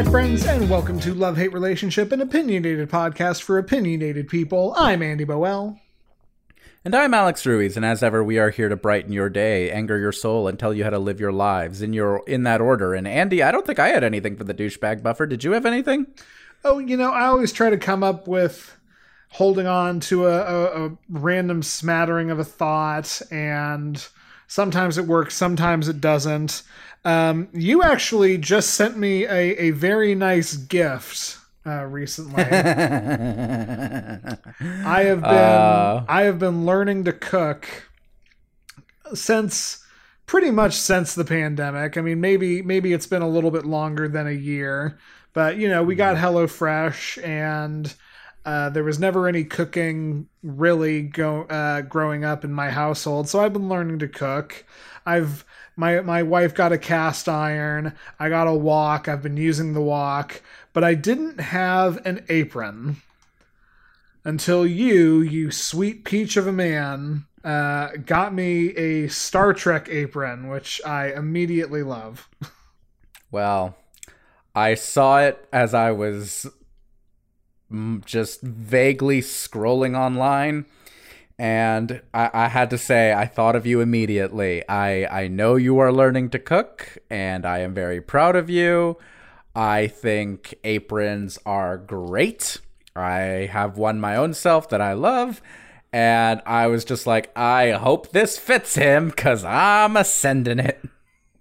internet friends, and welcome to Love Hate Relationship, an opinionated podcast for opinionated people. I'm Andy Bowell. And I'm Alex Ruiz, and as ever, we are here to brighten your day, anger your soul, and tell you how to live your lives in your in that order. And Andy, I don't think I had anything for the douchebag buffer. Did you have anything? Oh, you know, I always try to come up with holding on to a, a, a random smattering of a thought, and sometimes it works, sometimes it doesn't. Um, you actually just sent me a, a very nice gift uh, recently. I have been uh... I have been learning to cook since pretty much since the pandemic. I mean, maybe maybe it's been a little bit longer than a year, but you know, we got mm-hmm. HelloFresh and uh, there was never any cooking really go uh, growing up in my household, so I've been learning to cook. I've my my wife got a cast iron. I got a wok. I've been using the wok, but I didn't have an apron until you, you sweet peach of a man, uh, got me a Star Trek apron, which I immediately love. well, I saw it as I was just vaguely scrolling online and I, I, had to say I thought of you immediately. I I know you are learning to cook, and I am very proud of you. I think aprons are great. I have one my own self that I love, and I was just like, I hope this fits him because I'm ascending it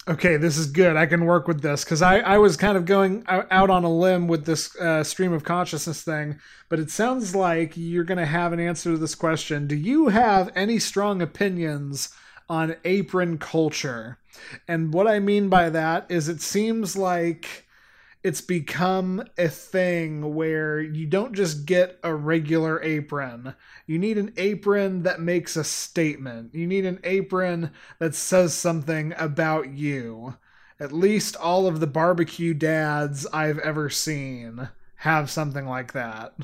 okay, this is good. I can work with this because I, I was kind of going out on a limb with this uh, stream of consciousness thing, but it sounds like you're going to have an answer to this question. Do you have any strong opinions on apron culture? And what I mean by that is it seems like it's become a thing where you don't just get a regular apron. You need an apron that makes a statement. You need an apron that says something about you. At least all of the barbecue dads I've ever seen have something like that.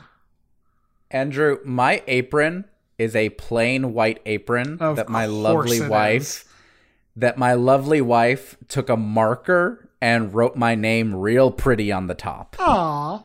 Andrew, my apron is a plain white apron of that my lovely wife is. that my lovely wife took a marker and wrote my name real pretty on the top. Aww.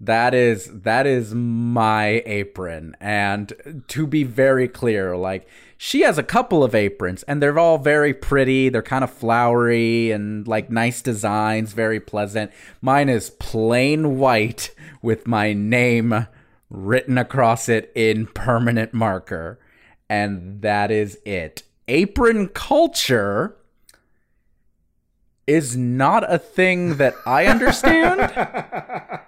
That is that is my apron. And to be very clear, like she has a couple of aprons and they're all very pretty. They're kind of flowery and like nice designs, very pleasant. Mine is plain white with my name written across it in permanent marker. And that is it. Apron culture is not a thing that I understand.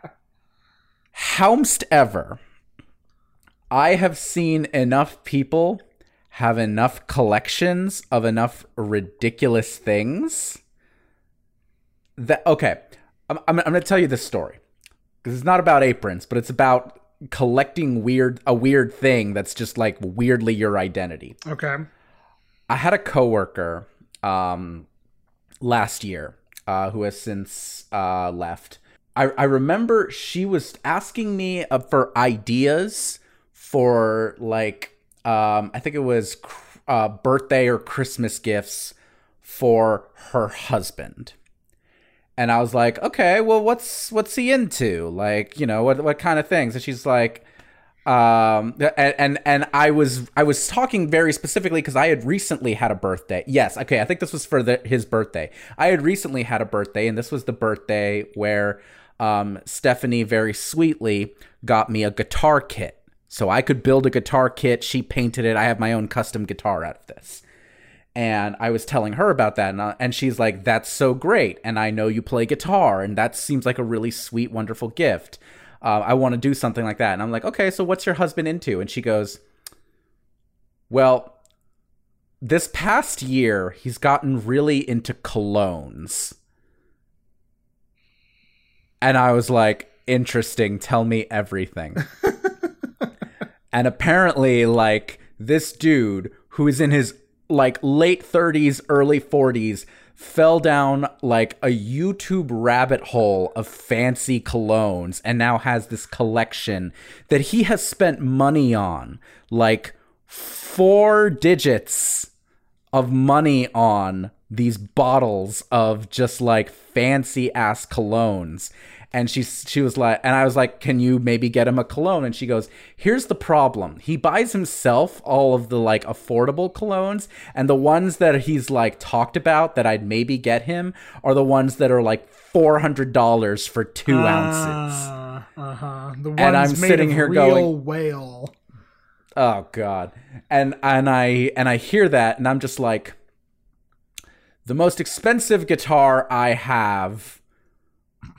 Houmst ever, I have seen enough people have enough collections of enough ridiculous things that okay, I'm I'm, I'm going to tell you this story because it's not about aprons, but it's about collecting weird a weird thing that's just like weirdly your identity. Okay. I had a coworker um last year, uh, who has since uh, left. I, I remember she was asking me uh, for ideas for like um, I think it was uh, birthday or Christmas gifts for her husband. And I was like, okay, well, what's what's he into? Like, you know, what what kind of things? And she's like, um and and, and i was i was talking very specifically because i had recently had a birthday yes okay i think this was for the, his birthday i had recently had a birthday and this was the birthday where um stephanie very sweetly got me a guitar kit so i could build a guitar kit she painted it i have my own custom guitar out of this and I was telling her about that, and, uh, and she's like, "That's so great!" And I know you play guitar, and that seems like a really sweet, wonderful gift uh, I want to do something like that. And I'm like, okay, so what's your husband into? And she goes, well, this past year, he's gotten really into colognes. And I was like, interesting. Tell me everything. and apparently, like, this dude who is in his like late 30s, early 40s fell down like a YouTube rabbit hole of fancy colognes and now has this collection that he has spent money on, like four digits of money on these bottles of just like fancy ass colognes. And she she was like and I was like can you maybe get him a cologne? And she goes here's the problem. He buys himself all of the like affordable colognes and the ones that he's like talked about that I'd maybe get him are the ones that are like $400 for 2 uh, ounces. uh-huh. The ones and I'm sitting here going whale. Oh god. And and I and I hear that and I'm just like the most expensive guitar I have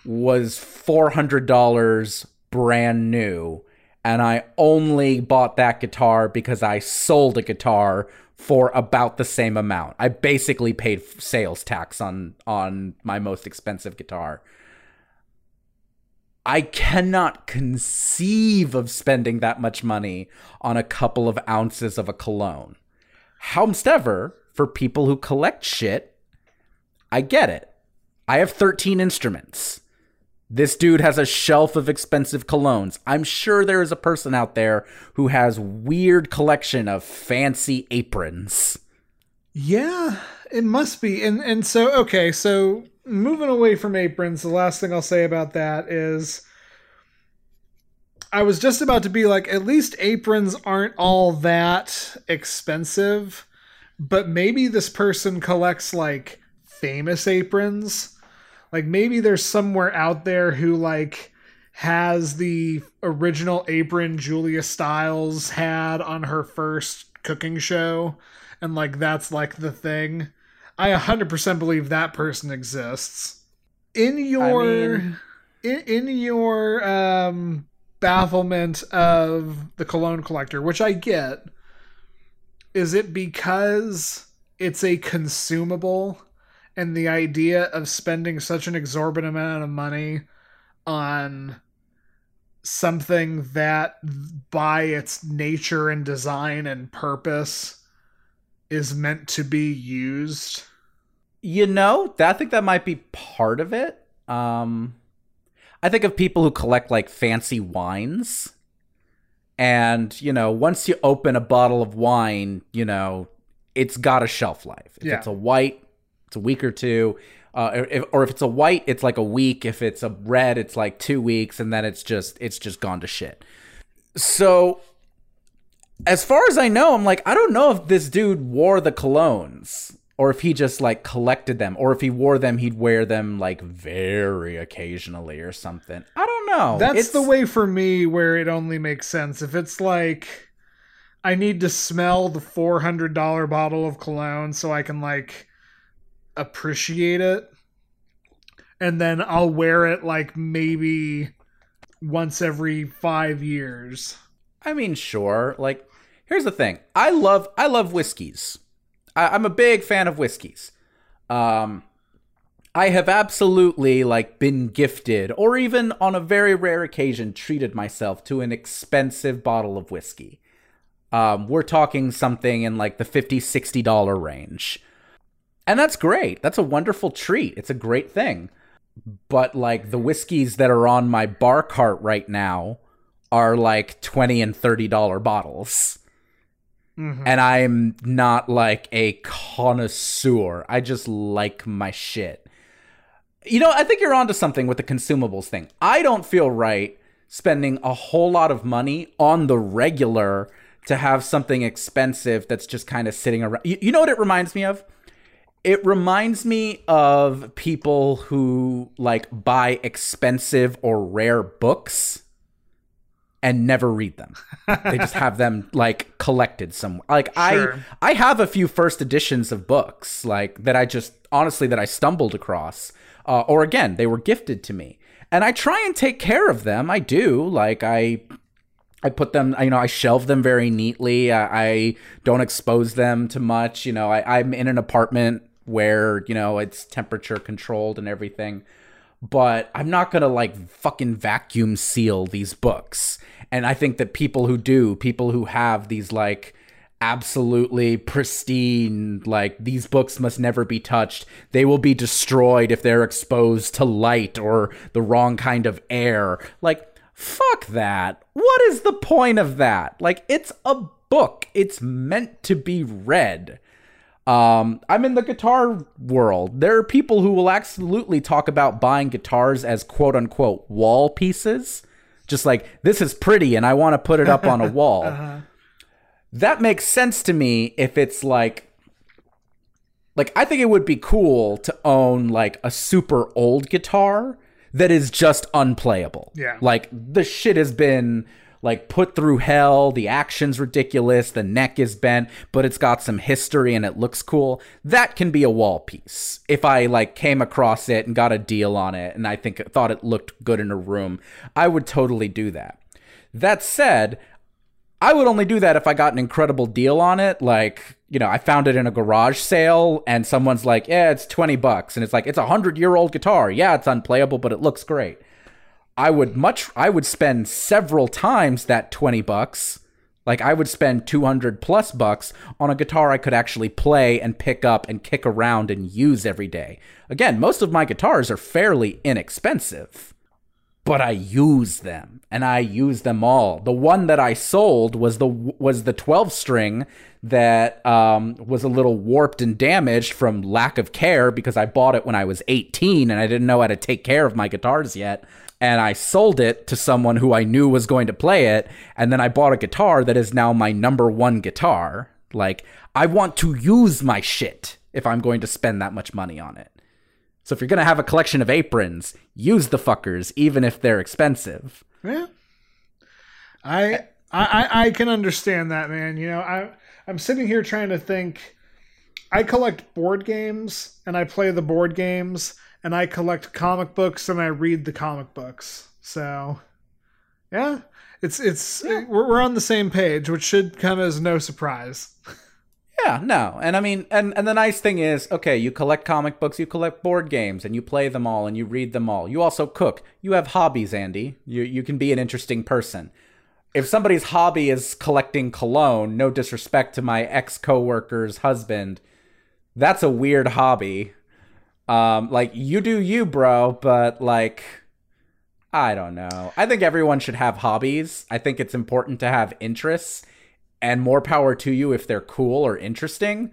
was $400 brand new and I only bought that guitar because I sold a guitar for about the same amount. I basically paid sales tax on on my most expensive guitar. I cannot conceive of spending that much money on a couple of ounces of a cologne. However, for people who collect shit, I get it. I have 13 instruments. This dude has a shelf of expensive colognes. I'm sure there is a person out there who has weird collection of fancy aprons. Yeah, it must be. And and so okay, so moving away from aprons, the last thing I'll say about that is I was just about to be like at least aprons aren't all that expensive, but maybe this person collects like famous aprons like maybe there's somewhere out there who like has the original apron Julia Stiles had on her first cooking show and like that's like the thing. I 100% believe that person exists. In your I mean... in, in your um bafflement of the cologne collector, which I get, is it because it's a consumable and the idea of spending such an exorbitant amount of money on something that by its nature and design and purpose is meant to be used. You know i think that might be part of it. Um i think of people who collect like fancy wines. And you know once you open a bottle of wine you know it's got a shelf life. If yeah. it's a white it's a week or two. Uh, if, or if it's a white, it's like a week. If it's a red, it's like two weeks, and then it's just it's just gone to shit. So, as far as I know, I'm like I don't know if this dude wore the colognes or if he just like collected them, or if he wore them, he'd wear them like very occasionally or something. I don't know. That's it's... the way for me where it only makes sense. If it's like I need to smell the four hundred dollar bottle of cologne so I can like appreciate it and then I'll wear it like maybe once every 5 years. I mean, sure. Like here's the thing. I love I love whiskeys. I, am a big fan of whiskeys. Um I have absolutely like been gifted or even on a very rare occasion treated myself to an expensive bottle of whiskey. Um, we're talking something in like the 50 60 dollar range and that's great. That's a wonderful treat. It's a great thing. But like the whiskeys that are on my bar cart right now are like 20 and 30 dollar bottles. Mm-hmm. And I'm not like a connoisseur. I just like my shit. You know, I think you're onto something with the consumables thing. I don't feel right spending a whole lot of money on the regular to have something expensive that's just kind of sitting around. You, you know what it reminds me of? It reminds me of people who like buy expensive or rare books and never read them. they just have them like collected somewhere. Like sure. I I have a few first editions of books like that I just honestly that I stumbled across. Uh, or again, they were gifted to me. And I try and take care of them. I do. Like I I put them, you know, I shelve them very neatly. I, I don't expose them to much. You know, I, I'm in an apartment where you know it's temperature controlled and everything. But i'm not gonna like fucking vacuum seal these books. And i think that people who do people who have these like absolutely pristine like these books must never be touched. They will be destroyed if they're exposed to light or the wrong kind of air. Like fuck that. What is the point of that? Like it's a book. It's meant to be read Um, I'm in the guitar world. There are people who will absolutely talk about buying guitars as quote unquote wall pieces. Just like, this is pretty and I want to put it up on a wall. uh-huh. That makes sense to me if it's like, like, I think it would be cool to own like a super old guitar that is just unplayable. Yeah. Like, the shit has been like put through hell. The action's ridiculous. The neck is bent, but it's got some history and it looks cool. That can be a wall piece. If I like came across it and got a deal on it and I think thought it looked good in a room, I would totally do that. That said, I would only do that if I got an incredible deal on it. Like, you know, I found it in a garage sale and someone's like, yeah, it's 20 bucks. And it's like, it's a hundred year old guitar. Yeah, it's unplayable, but it looks great. I would much I would spend several times that 20 bucks. Like I would spend 200 plus bucks on a guitar I could actually play and pick up and kick around and use every day. Again, most of my guitars are fairly inexpensive, but I use them and I use them all. The one that I sold was the was the 12 string that um, was a little warped and damaged from lack of care because I bought it when I was 18 and I didn't know how to take care of my guitars yet and I sold it to someone who I knew was going to play it. And then I bought a guitar that is now my number one guitar. Like, I want to use my shit if I'm going to spend that much money on it. So if you're going to have a collection of aprons, use the fuckers, even if they're expensive. Yeah. I, I, I can understand that, man. You know, I, I'm sitting here trying to think. I collect board games and I play the board games and I collect comic books and I read the comic books. So, yeah, it's it's yeah. We're, we're on the same page, which should come as no surprise. Yeah, no. And I mean and and the nice thing is, okay, you collect comic books, you collect board games and you play them all and you read them all. You also cook. You have hobbies, Andy. You you can be an interesting person. If somebody's hobby is collecting cologne, no disrespect to my ex-coworker's husband, that's a weird hobby. Um, like you do you, bro, but like I don't know. I think everyone should have hobbies. I think it's important to have interests and more power to you if they're cool or interesting.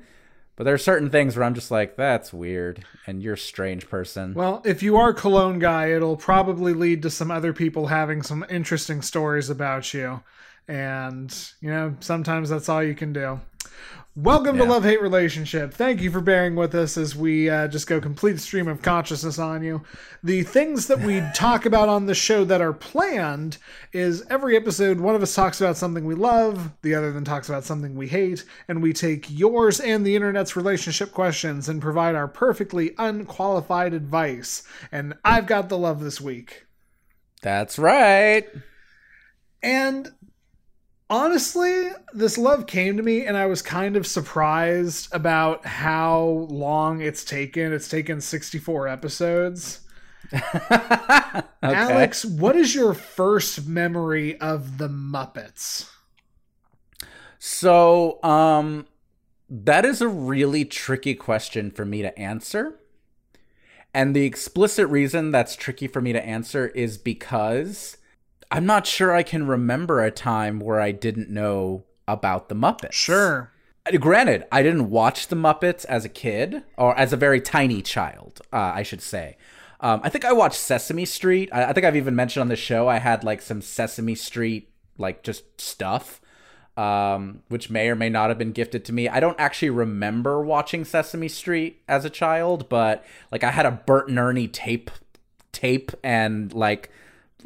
But there are certain things where I'm just like, that's weird, and you're a strange person. Well, if you are cologne guy, it'll probably lead to some other people having some interesting stories about you. And, you know, sometimes that's all you can do. Welcome yeah. to Love Hate Relationship. Thank you for bearing with us as we uh, just go complete stream of consciousness on you. The things that we talk about on the show that are planned is every episode, one of us talks about something we love, the other then talks about something we hate, and we take yours and the internet's relationship questions and provide our perfectly unqualified advice. And I've got the love this week. That's right. And honestly, this love came to me and I was kind of surprised about how long it's taken. It's taken 64 episodes. okay. Alex, what is your first memory of the Muppets? So, um that is a really tricky question for me to answer. And the explicit reason that's tricky for me to answer is because I'm not sure I can remember a time where I didn't know about the Muppets. Sure. Uh, granted, I didn't watch the Muppets as a kid or as a very tiny child, uh, I should say. Um, I think I watched Sesame Street. I, I, think I've even mentioned on the show I had like some Sesame Street like just stuff, um, which may or may not have been gifted to me. I don't actually remember watching Sesame Street as a child, but like I had a Bert and Ernie tape, tape, and like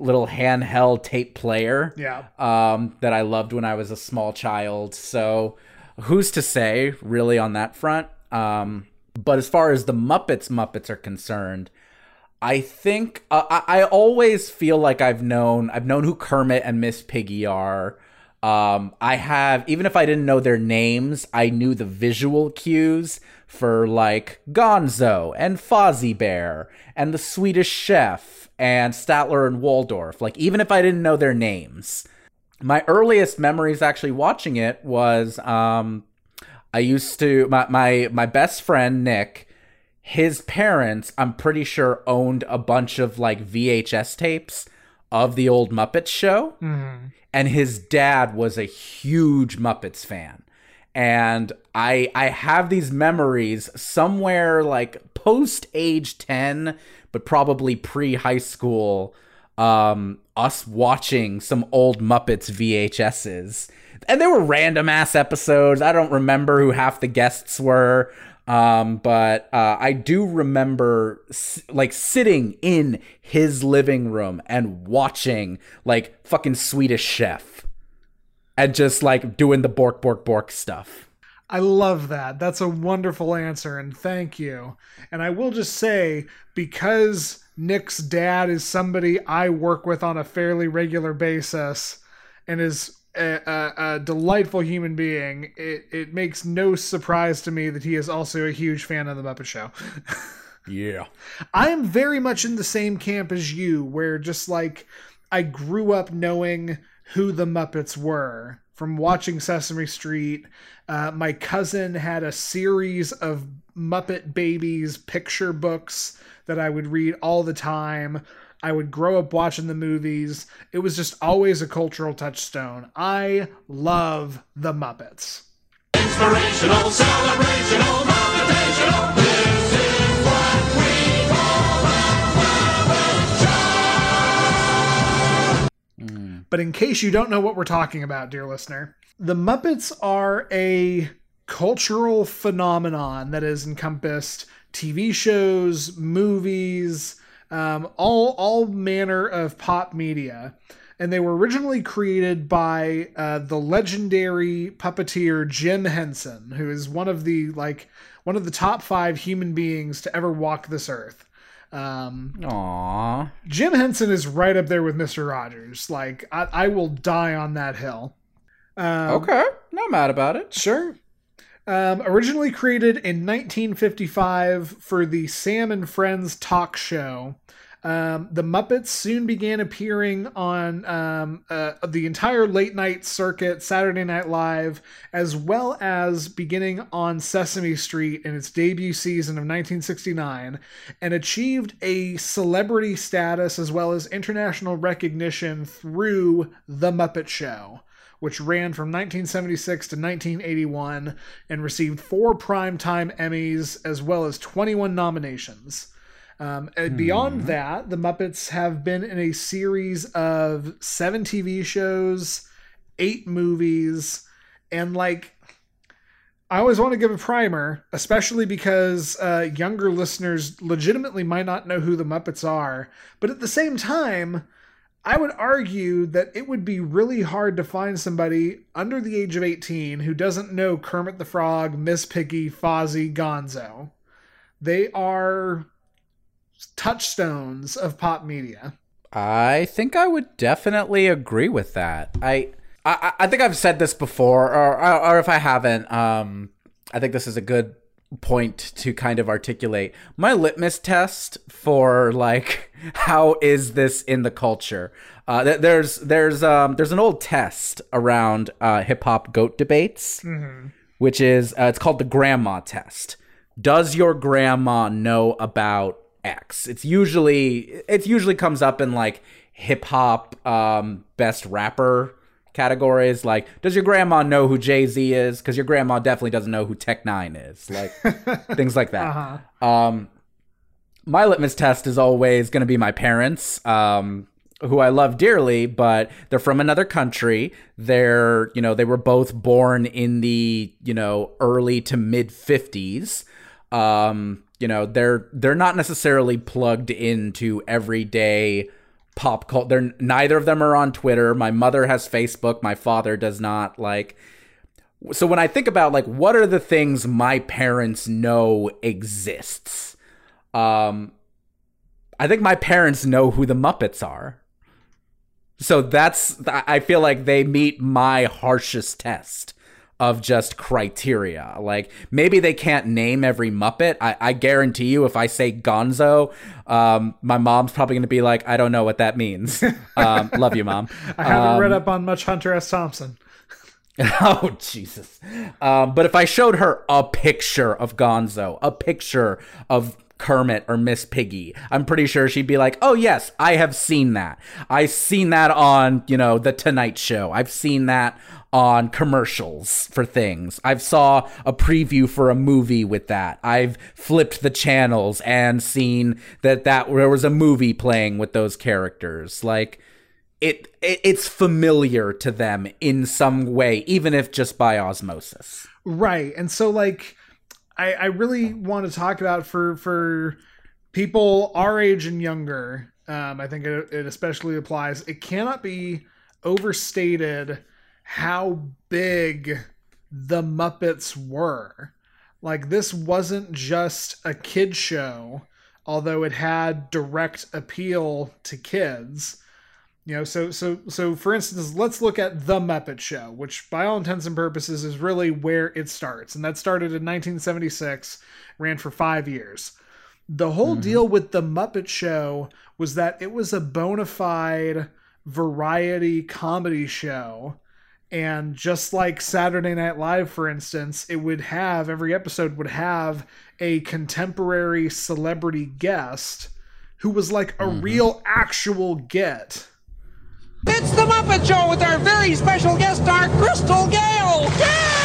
little handheld tape player. Yeah. Um, that I loved when I was a small child. So who's to say, really, on that front? Um, but as far as the Muppets Muppets are concerned, I think uh, I, I always feel like I've known I've known who Kermit and Miss Piggy are. Um, I have even if I didn't know their names, I knew the visual cues for like Gonzo and Fozzie Bear and the Swedish Chef and Statler and Waldorf. Like even if I didn't know their names, my earliest memories actually watching it was um, I used to my my my best friend Nick. His parents, I'm pretty sure, owned a bunch of like VHS tapes of the old Muppets show, mm-hmm. and his dad was a huge Muppets fan. and I I have these memories somewhere like post age 10 but probably pre high school um us watching some old Muppets VHSs and there were random ass episodes. I don't remember who half the guests were. Um, but uh, I do remember like sitting in his living room and watching like fucking Swedish Chef and just like doing the bork bork bork stuff. I love that. That's a wonderful answer, and thank you. And I will just say, because Nick's dad is somebody I work with on a fairly regular basis and is a, a, a, delightful human being, it, it makes no surprise to me that he is also a huge fan of The Muppet Show. yeah. I am very much in the same camp as you, where just like I grew up knowing who the Muppets were from watching Sesame Street. Uh, my cousin had a series of Muppet Babies picture books that I would read all the time. I would grow up watching the movies. It was just always a cultural touchstone. I love the Muppets. Inspirational, celebrational, motivational. But in case you don't know what we're talking about, dear listener, the Muppets are a cultural phenomenon that has encompassed TV shows, movies, um, all all manner of pop media, and they were originally created by uh, the legendary puppeteer Jim Henson, who is one of the like one of the top five human beings to ever walk this earth. Um, Aww. Jim Henson is right up there with Mister Rogers. Like I, I will die on that hill. Um, okay, not mad about it. Sure. Um, originally created in 1955 for the Sam and Friends talk show, um, the Muppets soon began appearing on um, uh, the entire late night circuit, Saturday Night Live, as well as beginning on Sesame Street in its debut season of 1969, and achieved a celebrity status as well as international recognition through The Muppet Show which ran from 1976 to 1981 and received four Primetime Emmys as well as 21 nominations. Um, and beyond hmm. that, the Muppets have been in a series of seven TV shows, eight movies, and like I always want to give a primer, especially because uh, younger listeners legitimately might not know who the Muppets are. But at the same time, I would argue that it would be really hard to find somebody under the age of 18 who doesn't know Kermit the Frog, Miss Piggy, Fozzie, Gonzo. They are touchstones of pop media. I think I would definitely agree with that. I I, I think I've said this before, or, or if I haven't, um, I think this is a good point to kind of articulate my litmus test for like how is this in the culture uh, there's there's um there's an old test around uh, hip hop goat debates mm-hmm. which is uh, it's called the grandma test does your grandma know about x it's usually it usually comes up in like hip hop um best rapper categories like does your grandma know who jay-z is because your grandma definitely doesn't know who Tech N9ne is like things like that uh-huh. um my litmus test is always going to be my parents um who I love dearly, but they're from another country. They're, you know, they were both born in the, you know, early to mid 50s. Um, you know, they're they're not necessarily plugged into everyday pop culture. They're neither of them are on Twitter. My mother has Facebook. My father does not. Like, so when I think about like what are the things my parents know exists, um, I think my parents know who the Muppets are. So that's I feel like they meet my harshest test of just criteria. Like maybe they can't name every Muppet. I, I guarantee you, if I say Gonzo, um, my mom's probably going to be like, I don't know what that means. Um, love you, mom. I haven't um, read up on much Hunter S. Thompson. oh Jesus! Um, but if I showed her a picture of Gonzo, a picture of Kermit or Miss Piggy, I'm pretty sure she'd be like, "Oh yes, I have seen that. I've seen that on you know the Tonight Show. I've seen that on commercials for things. I've saw a preview for a movie with that. I've flipped the channels and seen that that there was a movie playing with those characters. Like it, it it's familiar to them in some way, even if just by osmosis. Right. And so like I I really want to talk about for for people our age and younger. Um, I think it, it especially applies. It cannot be overstated how big the Muppets were. Like this wasn't just a kid show, although it had direct appeal to kids. You know, so so so for instance, let's look at The Muppet Show, which by all intents and purposes is really where it starts. And that started in 1976, ran for 5 years. The whole mm-hmm. deal with The Muppet Show was that it was a bona fide variety comedy show. And just like Saturday Night Live, for instance, it would have every episode would have a contemporary celebrity guest who was like a mm-hmm. real actual get it's the Muppet Show with our very special guest star, Crystal Gayle. Yeah!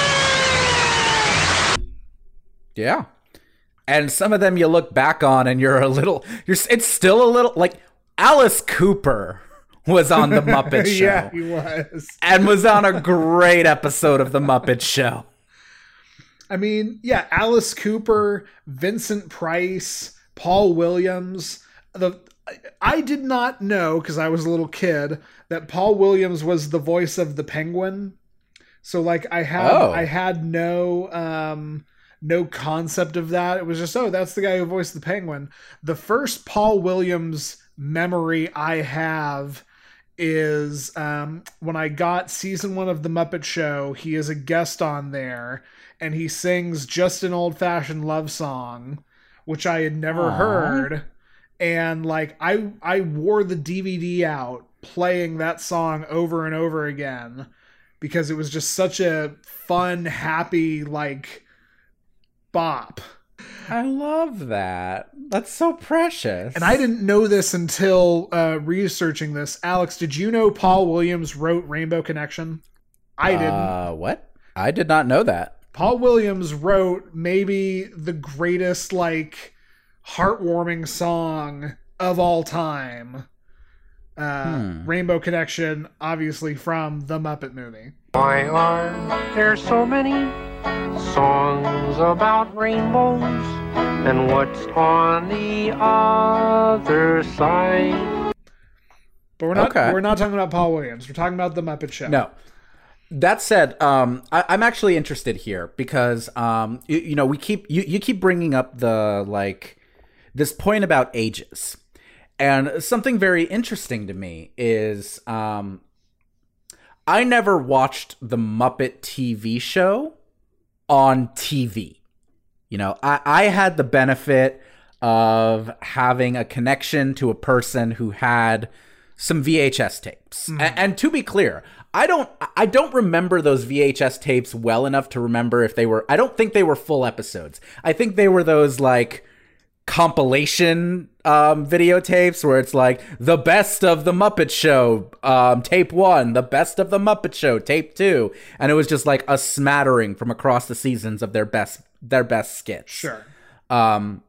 Yeah. And some of them you look back on and you're a little, you're, it's still a little, like Alice Cooper was on the Muppet Show. yeah, he was. And was on a great episode of the Muppet Show. I mean, yeah, Alice Cooper, Vincent Price, Paul Williams, the I did not know because I was a little kid that Paul Williams was the voice of the Penguin. So like I had oh. I had no um no concept of that. It was just oh that's the guy who voiced the Penguin. The first Paul Williams memory I have is um when I got season 1 of the Muppet Show, he is a guest on there and he sings just an old-fashioned love song which I had never Aww. heard and like I I wore the DVD out playing that song over and over again because it was just such a fun, happy like bop. I love that. That's so precious. And I didn't know this until uh, researching this. Alex, did you know Paul Williams wrote Rainbow Connection? I didn't. Uh, what? I did not know that. Paul Williams wrote maybe the greatest like heartwarming song of all time. Uh, hmm. Rainbow Connection, obviously from the Muppet movie. Why are there so many songs about rainbows? And what's on the other side? But we're not. Okay. We're not talking about Paul Williams. We're talking about the Muppet Show. No. That said, um, I, am actually interested here because um, you, you know we keep you, you keep bringing up the like this point about ages. And something very interesting to me is um, I never watched the Muppet TV show on TV. You know, I, I had the benefit of having a connection to a person who had some VHS tapes. Mm. And, and to be clear, I don't I don't remember those VHS tapes well enough to remember if they were I don't think they were full episodes. I think they were those like compilation um, videotapes where it's like the best of the Muppet Show, um, tape one, the best of the Muppet Show, tape two, and it was just like a smattering from across the seasons of their best their best skits, sure, um,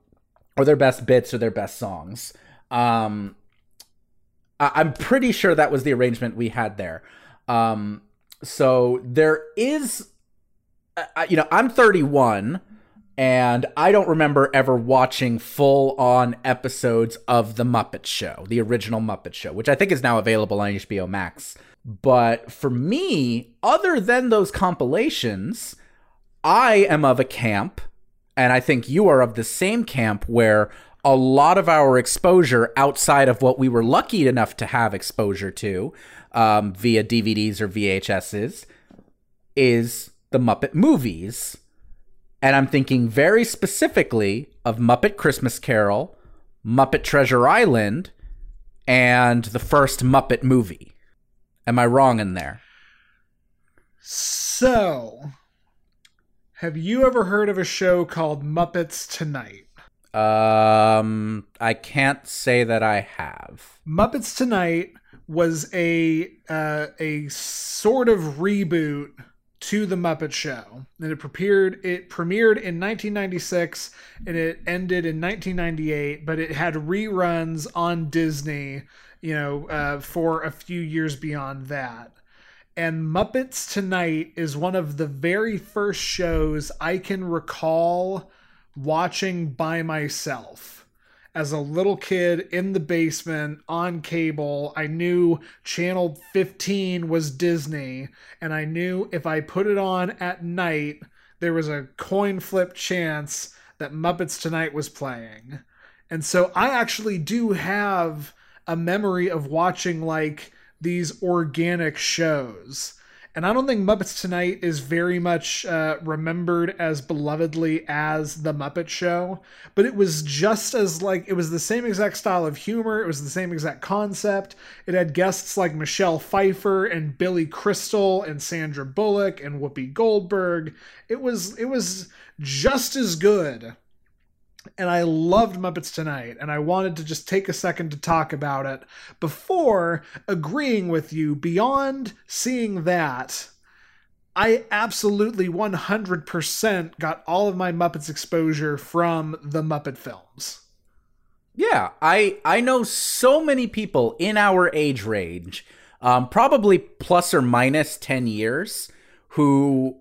or their best bits or their best songs. Um, I- I'm pretty sure that was the arrangement we had there. Um, so there is, uh, you know, I'm 31 and I don't remember ever watching full on episodes of The Muppet Show, the original Muppet Show, which I think is now available on HBO Max. But for me, other than those compilations, I am of a camp, and I think you are of the same camp where a lot of our exposure outside of what we were lucky enough to have exposure to um, via DVDs or VHSs is the Muppet movies and I'm thinking very specifically of Muppet Christmas Carol, Muppet Treasure Island, and the first Muppet movie. Am I wrong in there? So, have you ever heard of a show called Muppets Tonight? Um, I can't say that I have. Muppets Tonight was a uh, a sort of reboot to the Muppet Show, and it premiered it premiered in 1996 and it ended in 1998, but it had reruns on Disney, you know, uh, for a few years beyond that. And Muppets Tonight is one of the very first shows I can recall watching by myself as a little kid in the basement on cable. I knew channel 15 was Disney, and I knew if I put it on at night, there was a coin flip chance that Muppets Tonight was playing. And so I actually do have a memory of watching like these organic shows and I don't think Muppets Tonight is very much uh, remembered as belovedly as The Muppet Show, but it was just as like, it was the same exact style of humor, it was the same exact concept. It had guests like Michelle Pfeiffer and Billy Crystal and Sandra Bullock and Whoopi Goldberg. It was, it was just as good and I loved Muppets Tonight, and I wanted to just take a second to talk about it before agreeing with you. Beyond seeing that, I absolutely 100% got all of my Muppets exposure from the Muppet films. Yeah, I I know so many people in our age range, um, probably plus or minus 10 years, who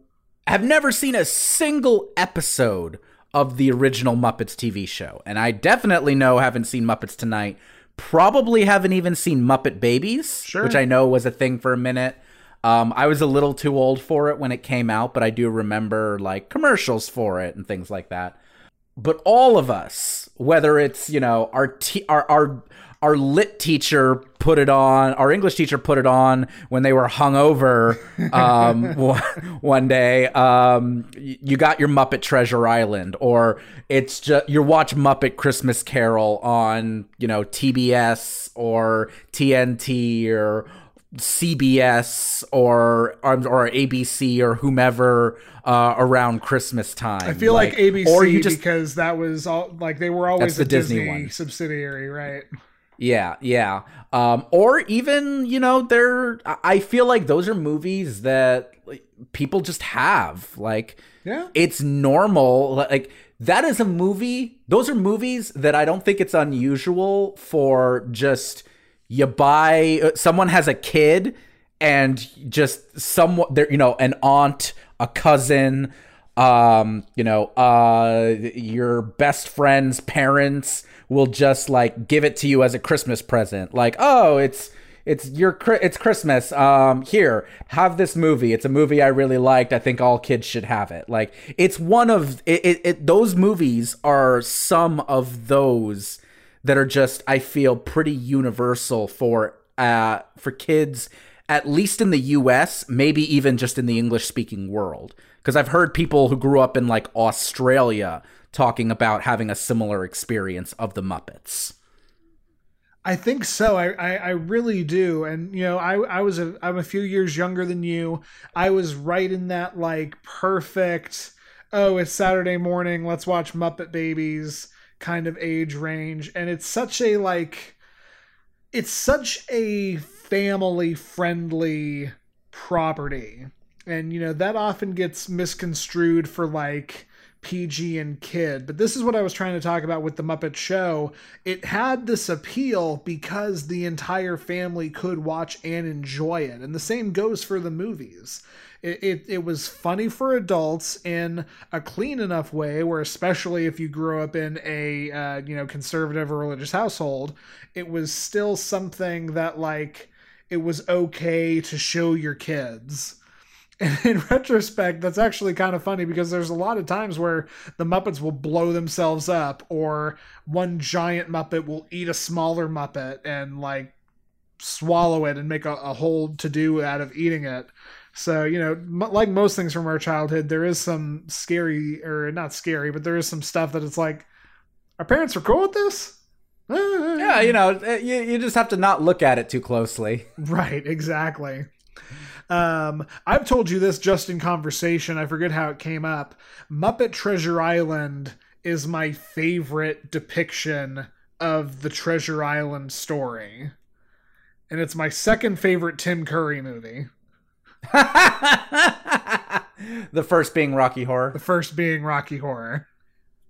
have never seen a single episode of the original Muppets TV show. And I definitely know, haven't seen Muppets Tonight, probably haven't even seen Muppet Babies, sure. which I know was a thing for a minute. Um, I was a little too old for it when it came out, but I do remember like commercials for it and things like that. But all of us, whether it's you know our t- our our our lit teacher put it on. Our English teacher put it on when they were hungover um, one day. Um, you got your Muppet Treasure Island, or it's just you watch Muppet Christmas Carol on you know TBS or TNT or CBS or or ABC or whomever uh, around Christmas time. I feel like, like ABC or you just, because that was all like they were always the Disney, Disney subsidiary, right? Yeah, yeah. Um, or even, you know, they're I feel like those are movies that like, people just have. Like yeah. it's normal. Like that is a movie. Those are movies that I don't think it's unusual for just you buy uh, someone has a kid and just someone there you know an aunt, a cousin, um, you know, uh your best friend's parents will just like give it to you as a Christmas present. Like, oh, it's it's your it's Christmas. Um, here, have this movie. It's a movie I really liked. I think all kids should have it. Like, it's one of it. it, it those movies are some of those that are just I feel pretty universal for uh for kids at least in the US, maybe even just in the English speaking world. Because I've heard people who grew up in like Australia talking about having a similar experience of the Muppets. I think so. I, I, I, really do. And you know, I, I was a I'm a few years younger than you. I was right in that like perfect, oh, it's Saturday morning, let's watch Muppet Babies kind of age range. And it's such a like it's such a family friendly property. And you know, that often gets misconstrued for like PG and kid. But this is what I was trying to talk about with the Muppet Show. It had this appeal because the entire family could watch and enjoy it. And the same goes for the movies. It, it, it was funny for adults in a clean enough way where especially if you grew up in a uh, you know conservative or religious household it was still something that like it was okay to show your kids and in retrospect, that's actually kind of funny because there's a lot of times where the Muppets will blow themselves up, or one giant Muppet will eat a smaller Muppet and like swallow it and make a, a whole to do out of eating it. So, you know, m- like most things from our childhood, there is some scary, or not scary, but there is some stuff that it's like, our parents are cool with this? yeah, you know, eh, you, you just have to not look at it too closely. Right, exactly. Um, I've told you this just in conversation. I forget how it came up. Muppet Treasure Island is my favorite depiction of the Treasure Island story. and it's my second favorite Tim Curry movie. the first being Rocky Horror. The first being Rocky Horror.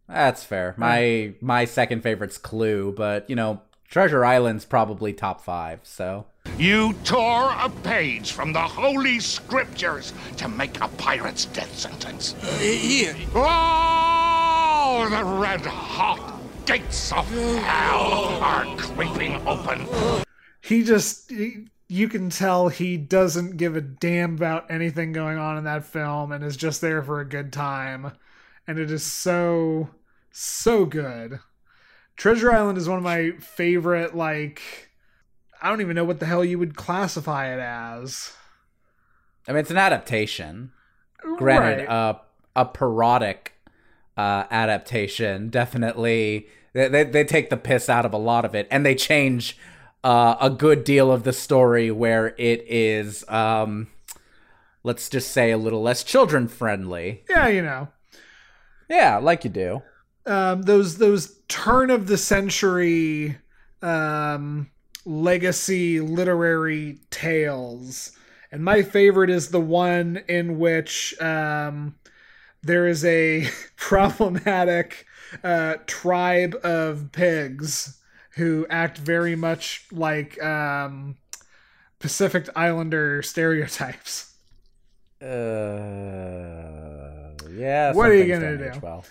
That's fair. My my second favorite's Clue, but you know, Treasure Island's probably top five. So you tore a page from the holy scriptures to make a pirate's death sentence. Uh, here. Oh, the red hot gates of hell are creeping open. He just. He, you can tell he doesn't give a damn about anything going on in that film and is just there for a good time. And it is so, so good. Treasure Island is one of my favorite, like, I don't even know what the hell you would classify it as. I mean, it's an adaptation. Granted, right. uh, a parodic uh, adaptation. Definitely, they, they, they take the piss out of a lot of it, and they change uh, a good deal of the story where it is, um, let's just say, a little less children friendly. Yeah, you know. Yeah, like you do. Um, those those turn of the century um, legacy literary tales. And my favorite is the one in which um, there is a problematic uh, tribe of pigs who act very much like um, Pacific Islander stereotypes. Uh, yeah. What are you gonna do? Well.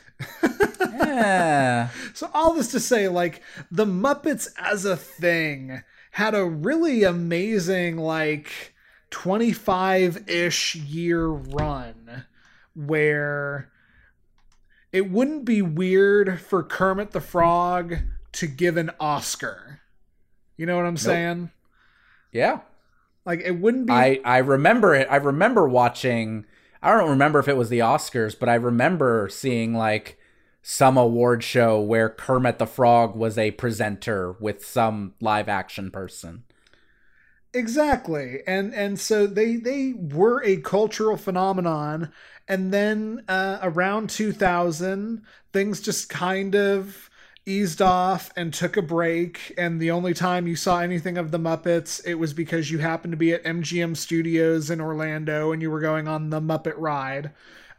yeah. So all this to say, like the Muppets as a thing had a really amazing like 25-ish year run where it wouldn't be weird for Kermit the Frog to give an Oscar. You know what I'm nope. saying? Yeah. Like it wouldn't be I I remember it. I remember watching I don't remember if it was the Oscars, but I remember seeing like some award show where Kermit the Frog was a presenter with some live action person. Exactly. And and so they they were a cultural phenomenon and then uh, around 2000 things just kind of eased off and took a break and the only time you saw anything of the muppets it was because you happened to be at mgm studios in orlando and you were going on the muppet ride.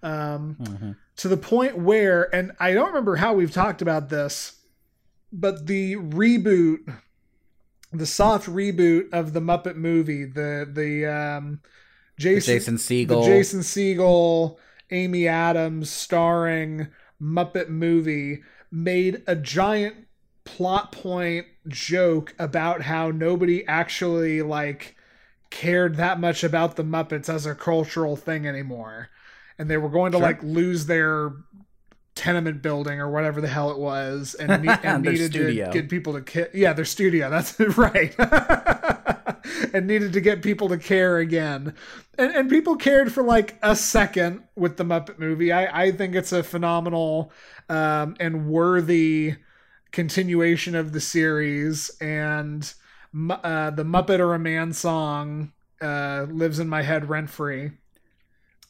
Um, mm-hmm. to the point where, and I don't remember how we've talked about this, but the reboot, the soft reboot of the Muppet movie, the the um, Jason, the Jason Segel, the Jason Segel, Amy Adams starring Muppet movie made a giant plot point joke about how nobody actually like cared that much about the Muppets as a cultural thing anymore and they were going to sure. like lose their tenement building or whatever the hell it was and, ne- and needed studio. to get people to care. Yeah, their studio. That's right. and needed to get people to care again. And, and people cared for like a second with the Muppet movie. I, I think it's a phenomenal um, and worthy continuation of the series. And uh, the Muppet or a Man song uh, lives in my head rent free.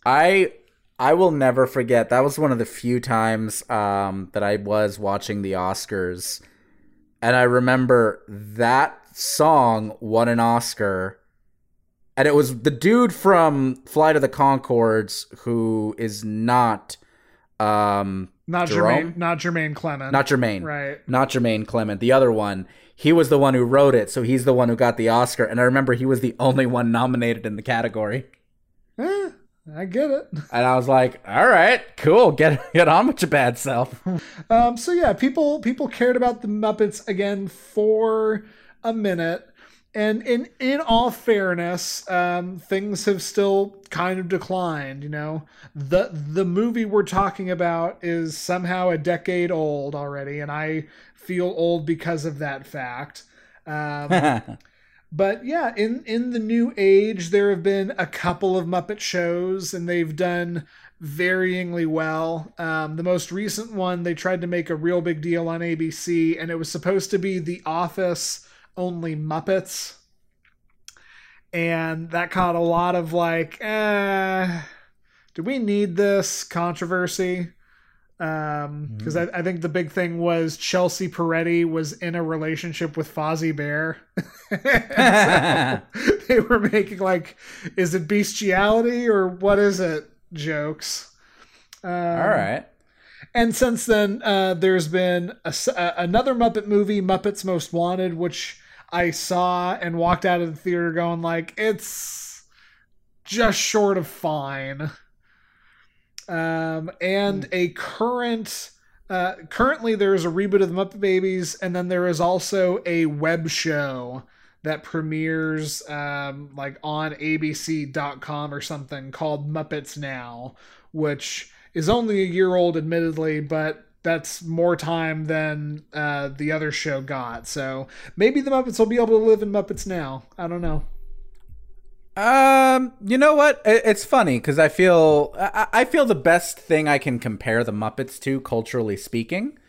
I I will never forget. That was one of the few times um, that I was watching the Oscars, and I remember that song won an Oscar, and it was the dude from Flight of the Conchords who is not, um, not Jermaine, Jermaine not Jermaine Clement, not Jermaine, right? Not Jermaine Clement. The other one. He was the one who wrote it, so he's the one who got the Oscar. And I remember he was the only one nominated in the category. Eh, I get it. And I was like, all right, cool. Get get on with your bad self. um, so yeah, people people cared about the Muppets again for a minute. And in in all fairness, um, things have still kind of declined. You know, the the movie we're talking about is somehow a decade old already, and I feel old because of that fact. Um, But yeah, in in the new age, there have been a couple of Muppet shows, and they've done varyingly well. Um, the most recent one, they tried to make a real big deal on ABC, and it was supposed to be The Office only Muppets, and that caught a lot of like, eh, do we need this controversy? um because mm-hmm. I, I, think the big thing was chelsea peretti was in a relationship with fozzie bear. They were making like is it bestiality or what is it? Jokes. Um, all right. and since then uh there's been a, a, another muppet movie muppets most wanted which i saw and walked out of the theater going like it's just short of fine um, and mm. a current. Uh, currently, there is a reboot of the Muppet Babies, and then there is also a web show that premieres um, like on ABC.com or something called Muppets Now, which is only a year old, admittedly, but that's more time than uh, the other show got. So maybe the Muppets will be able to live in Muppets Now. I don't know. Um, you know what? It's funny because I feel I feel the best thing I can compare the Muppets to, culturally speaking.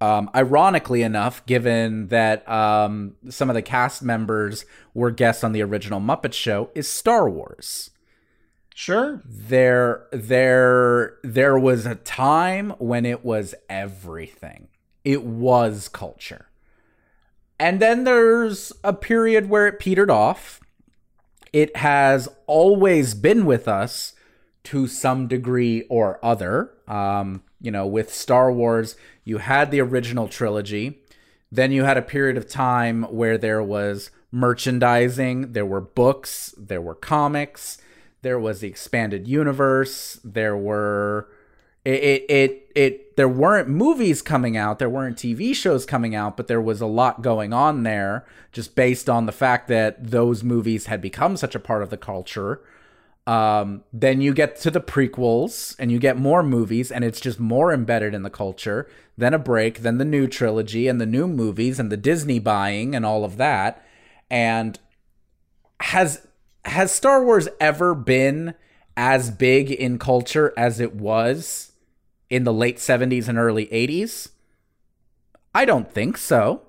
Um, ironically enough, given that um, some of the cast members were guests on the original Muppet Show, is Star Wars. Sure. There, there, there was a time when it was everything. It was culture, and then there's a period where it petered off it has always been with us to some degree or other. Um, you know, with Star Wars, you had the original trilogy. Then you had a period of time where there was merchandising, there were books, there were comics, there was the expanded universe, there were it, it it it there weren't movies coming out, there weren't TV shows coming out, but there was a lot going on there just based on the fact that those movies had become such a part of the culture. Um, then you get to the prequels and you get more movies and it's just more embedded in the culture. Then a break, then the new trilogy and the new movies and the Disney buying and all of that. And has has Star Wars ever been as big in culture as it was in the late 70s and early 80s? I don't think so.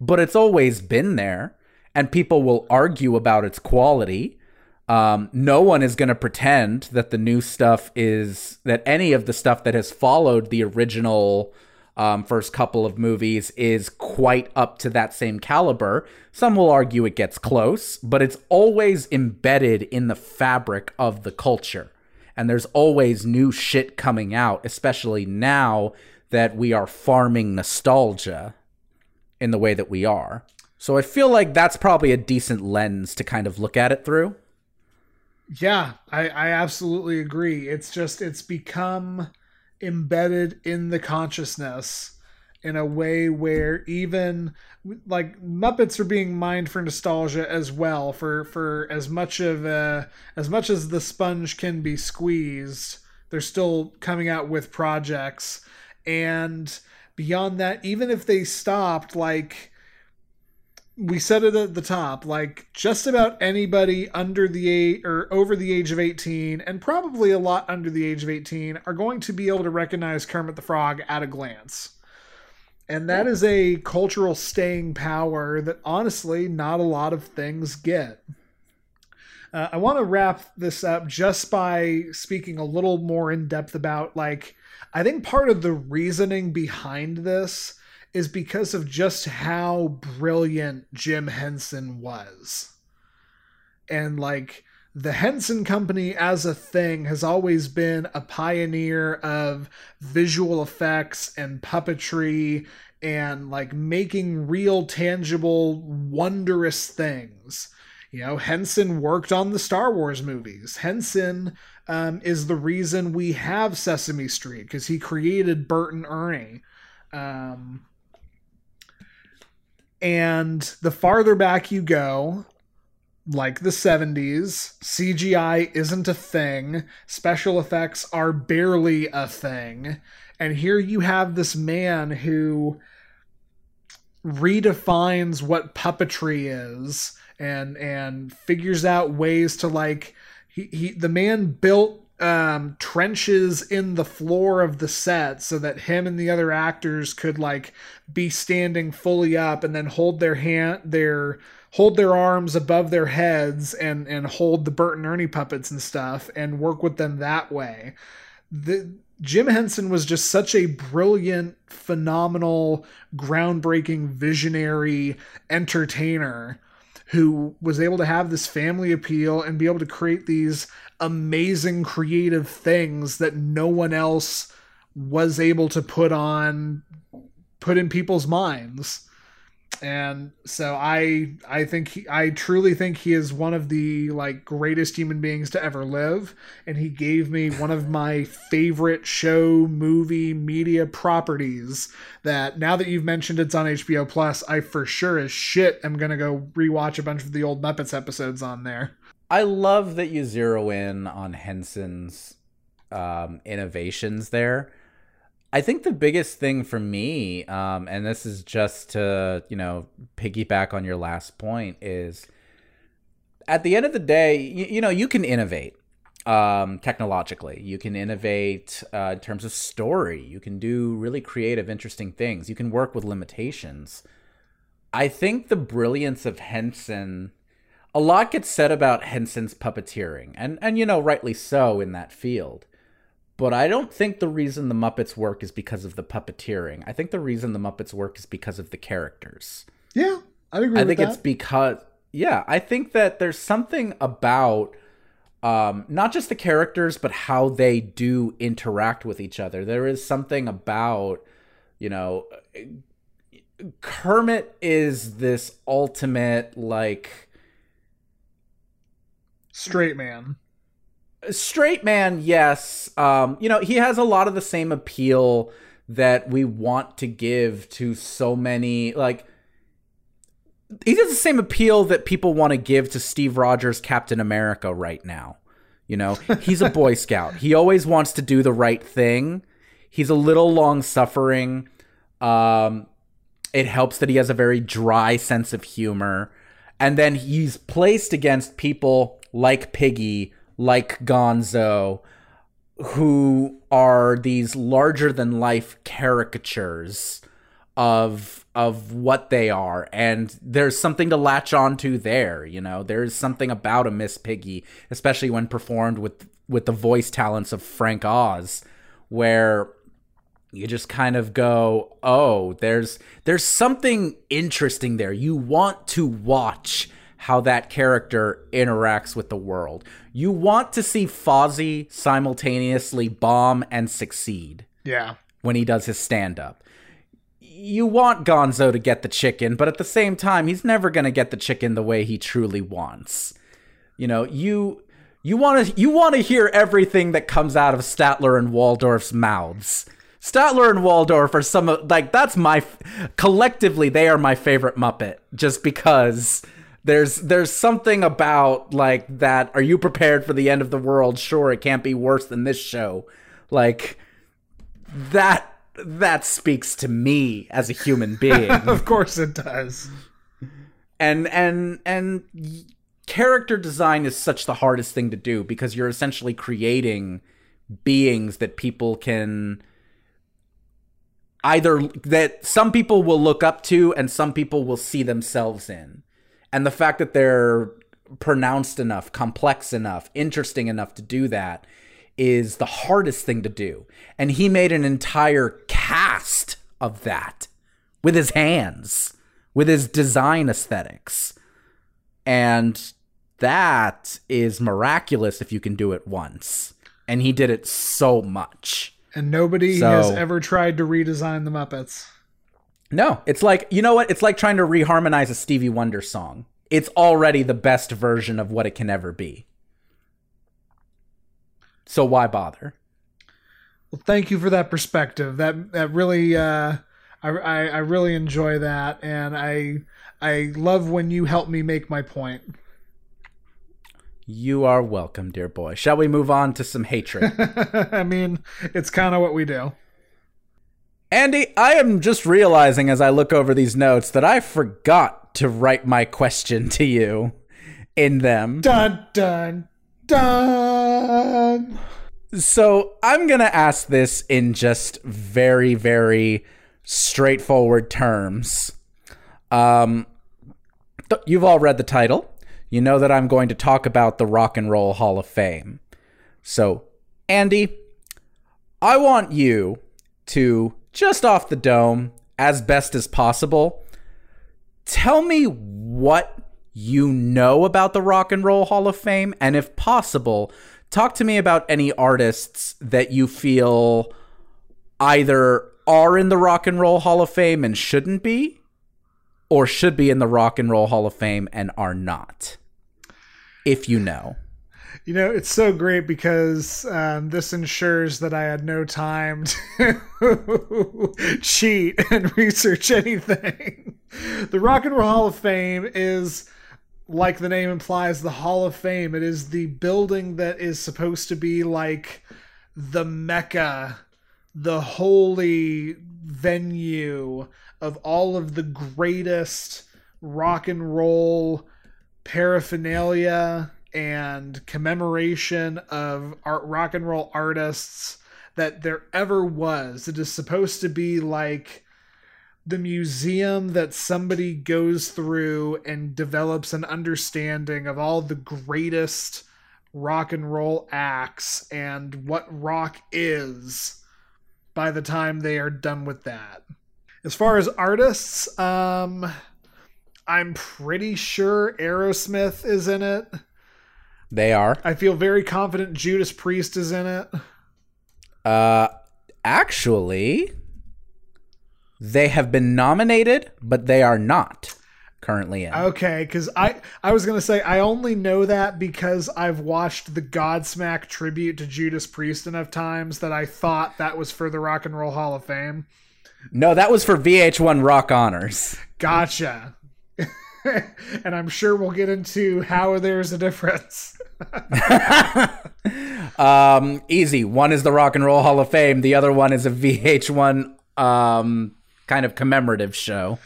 But it's always been there, and people will argue about its quality. Um, no one is going to pretend that the new stuff is that any of the stuff that has followed the original um, first couple of movies is quite up to that same caliber. Some will argue it gets close, but it's always embedded in the fabric of the culture and there's always new shit coming out, especially now that we are farming nostalgia in the way that we are. So I feel like that's probably a decent lens to kind of look at it through. Yeah, I, I absolutely agree. It's just it's become embedded in the consciousness in a way where even like Muppets are being mined for nostalgia as well for for as much of a, as much as the sponge can be squeezed they're still coming out with projects. And beyond that even if they stopped like we said it at the top like just about anybody under the age or over the age of 18 and probably a lot under the age of 18 are going to be able to recognize Kermit the Frog at a glance and that is a cultural staying power that honestly not a lot of things get. Uh, I want to wrap this up just by speaking a little more in depth about like I think part of the reasoning behind this is because of just how brilliant Jim Henson was. And like the Henson Company as a thing has always been a pioneer of visual effects and puppetry and like making real, tangible, wondrous things. You know, Henson worked on the Star Wars movies. Henson um, is the reason we have Sesame Street because he created Bert and Ernie. Um, and the farther back you go, like the 70s, CGI isn't a thing, special effects are barely a thing. And here you have this man who redefines what puppetry is and and figures out ways to like he, he the man built um, trenches in the floor of the set so that him and the other actors could like be standing fully up and then hold their hand their hold their arms above their heads and and hold the Bert and Ernie puppets and stuff and work with them that way. The Jim Henson was just such a brilliant, phenomenal, groundbreaking, visionary entertainer who was able to have this family appeal and be able to create these amazing creative things that no one else was able to put on put in people's minds and so i i think he, i truly think he is one of the like greatest human beings to ever live. And he gave me one of my favorite show movie media properties that now that you've mentioned it's on hbo plus i for sure as shit am gonna go rewatch a bunch of the old muppets episodes on there. I love that you zero in on henson's um, innovations there I think the biggest thing for me, um, and this is just to you know piggyback on your last point, is at the end of the day, you, you know, you can innovate um, technologically. You can innovate uh, in terms of story. You can do really creative, interesting things. You can work with limitations. I think the brilliance of Henson. A lot gets said about Henson's puppeteering, and and you know rightly so in that field. But I don't think the reason the Muppets work is because of the puppeteering. I think the reason the Muppets work is because of the characters. Yeah, I agree. I think that. it's because yeah, I think that there's something about um, not just the characters, but how they do interact with each other. There is something about you know Kermit is this ultimate like straight man straight man, yes. Um, you know, he has a lot of the same appeal that we want to give to so many like he has the same appeal that people want to give to Steve Rogers Captain America right now. You know, he's a boy scout. He always wants to do the right thing. He's a little long suffering. Um it helps that he has a very dry sense of humor. And then he's placed against people like Piggy like Gonzo, who are these larger than life caricatures of of what they are. And there's something to latch onto there you know? There's something about a miss piggy especially when performed with with the voice talents of frank oz where you just kind of go oh there's there's something interesting there. You want to watch how that character interacts with the world. You want to see Fozzie simultaneously bomb and succeed. Yeah. When he does his stand up. You want Gonzo to get the chicken, but at the same time, he's never going to get the chicken the way he truly wants. You know, you you want to you want to hear everything that comes out of Statler and Waldorf's mouths. Statler and Waldorf are some of like that's my collectively they are my favorite Muppet just because there's there's something about like that are you prepared for the end of the world? Sure it can't be worse than this show. Like that that speaks to me as a human being. Of course it does. And and and character design is such the hardest thing to do because you're essentially creating beings that people can either that some people will look up to and some people will see themselves in and the fact that they're pronounced enough, complex enough, interesting enough to do that is the hardest thing to do. And he made an entire cast of that with his hands, with his design aesthetics. And that is miraculous if you can do it once. And he did it so much. And nobody so, has ever tried to redesign the Muppets. No, it's like you know what? It's like trying to reharmonize a Stevie Wonder song. It's already the best version of what it can ever be. So why bother? Well, thank you for that perspective. That that really, uh, I, I I really enjoy that, and I I love when you help me make my point. You are welcome, dear boy. Shall we move on to some hatred? I mean, it's kind of what we do. Andy, I am just realizing as I look over these notes that I forgot to write my question to you in them. Dun dun dun. So I'm going to ask this in just very, very straightforward terms. Um, th- you've all read the title. You know that I'm going to talk about the Rock and Roll Hall of Fame. So, Andy, I want you to, just off the dome, as best as possible, tell me what you know about the Rock and Roll Hall of Fame, and if possible, talk to me about any artists that you feel either are in the Rock and Roll Hall of Fame and shouldn't be, or should be in the Rock and Roll Hall of Fame and are not. If you know. You know, it's so great because um, this ensures that I had no time to cheat and research anything. The Rock and Roll Hall of Fame is, like the name implies, the Hall of Fame. It is the building that is supposed to be like the Mecca, the holy venue of all of the greatest rock and roll paraphernalia and commemoration of art rock and roll artists that there ever was. It is supposed to be like the museum that somebody goes through and develops an understanding of all the greatest rock and roll acts and what rock is by the time they are done with that. As far as artists, um I'm pretty sure Aerosmith is in it. They are. I feel very confident Judas Priest is in it. Uh, actually, they have been nominated, but they are not currently in. Okay, because I I was gonna say I only know that because I've watched the Godsmack tribute to Judas Priest enough times that I thought that was for the Rock and Roll Hall of Fame. No, that was for VH1 Rock Honors. Gotcha. and I'm sure we'll get into how there's a difference. um, easy. One is the Rock and Roll Hall of Fame. The other one is a VH1 um, kind of commemorative show.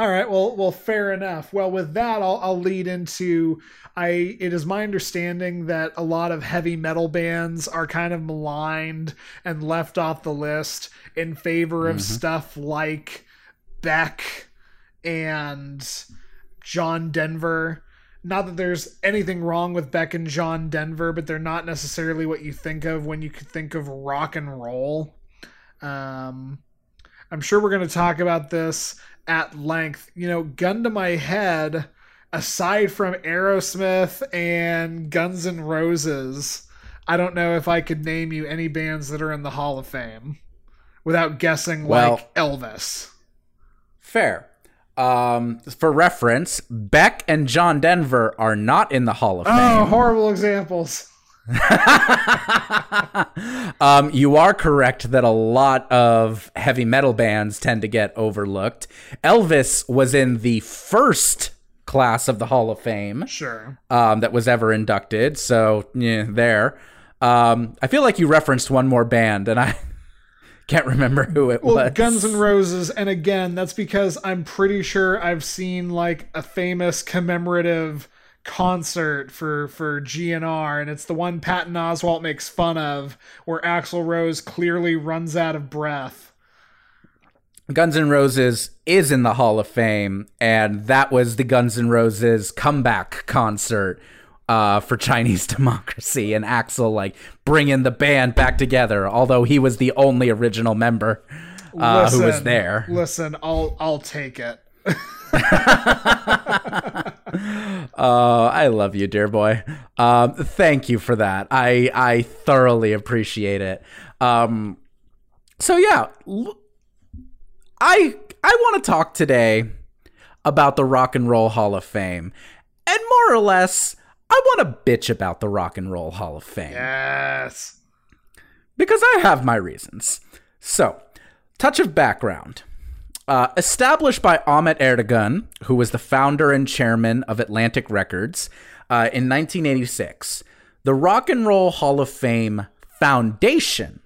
All right, well, well, fair enough. Well, with that, I'll, I'll lead into I. It is my understanding that a lot of heavy metal bands are kind of maligned and left off the list in favor of mm-hmm. stuff like Beck and John Denver. Not that there's anything wrong with Beck and John Denver, but they're not necessarily what you think of when you think of rock and roll. Um, I'm sure we're going to talk about this at length. You know, gun to my head, aside from Aerosmith and Guns N' Roses, I don't know if I could name you any bands that are in the Hall of Fame without guessing well, like Elvis. Fair. Um, for reference, Beck and John Denver are not in the Hall of oh, Fame. Oh, horrible examples. um, you are correct that a lot of heavy metal bands tend to get overlooked. Elvis was in the first class of the Hall of Fame. Sure. Um, that was ever inducted. So, yeah, there. Um, I feel like you referenced one more band, and I can't remember who it was. well, was. Guns N' Roses, and again, that's because I'm pretty sure I've seen like a famous commemorative concert for for GNR, and it's the one Patton Oswalt makes fun of, where Axl Rose clearly runs out of breath. Guns N' Roses is in the Hall of Fame, and that was the Guns N' Roses comeback concert uh, for Chinese democracy, and Axl like bringing the band back together, although he was the only original member uh, listen, who was there. Listen, I'll I'll take it. uh, I love you, dear boy. Um, thank you for that. I I thoroughly appreciate it. Um, so yeah, I I want to talk today about the Rock and Roll Hall of Fame, and more or less, I want to bitch about the Rock and Roll Hall of Fame. Yes, because I have my reasons. So, touch of background. Uh, established by Ahmet Ertegun, who was the founder and chairman of Atlantic Records uh, in 1986, the Rock and Roll Hall of Fame Foundation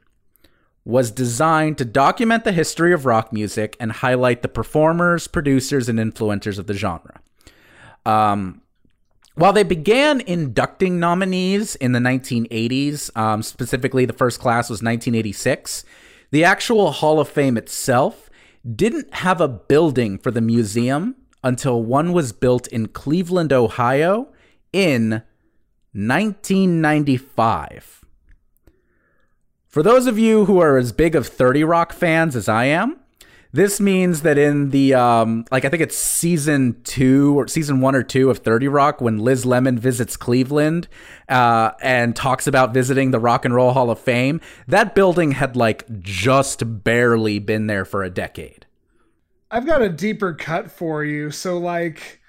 was designed to document the history of rock music and highlight the performers, producers, and influencers of the genre. Um, while they began inducting nominees in the 1980s, um, specifically the first class was 1986, the actual Hall of Fame itself didn't have a building for the museum until one was built in Cleveland, Ohio in 1995. For those of you who are as big of 30 Rock fans as I am, this means that in the um, like I think it's season two or season one or two of Thirty Rock when Liz Lemon visits Cleveland uh, and talks about visiting the Rock and Roll Hall of Fame. That building had like just barely been there for a decade. I've got a deeper cut for you. So like,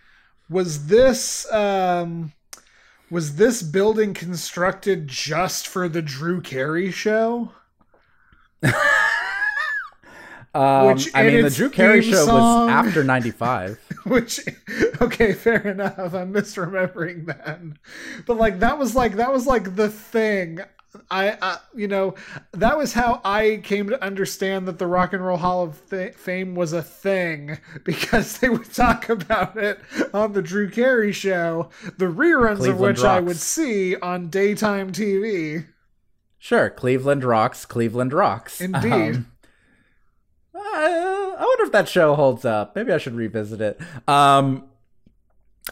was this um, was this building constructed just for the Drew Carey show? Um, which, I mean, the Drew Carey show song, was after '95. Which, okay, fair enough. I'm misremembering then, but like that was like that was like the thing. I, I, you know, that was how I came to understand that the Rock and Roll Hall of Fame was a thing because they would talk about it on the Drew Carey show, the reruns Cleveland of which rocks. I would see on daytime TV. Sure, Cleveland rocks. Cleveland rocks. Indeed. Um, I, I wonder if that show holds up. Maybe I should revisit it. Um,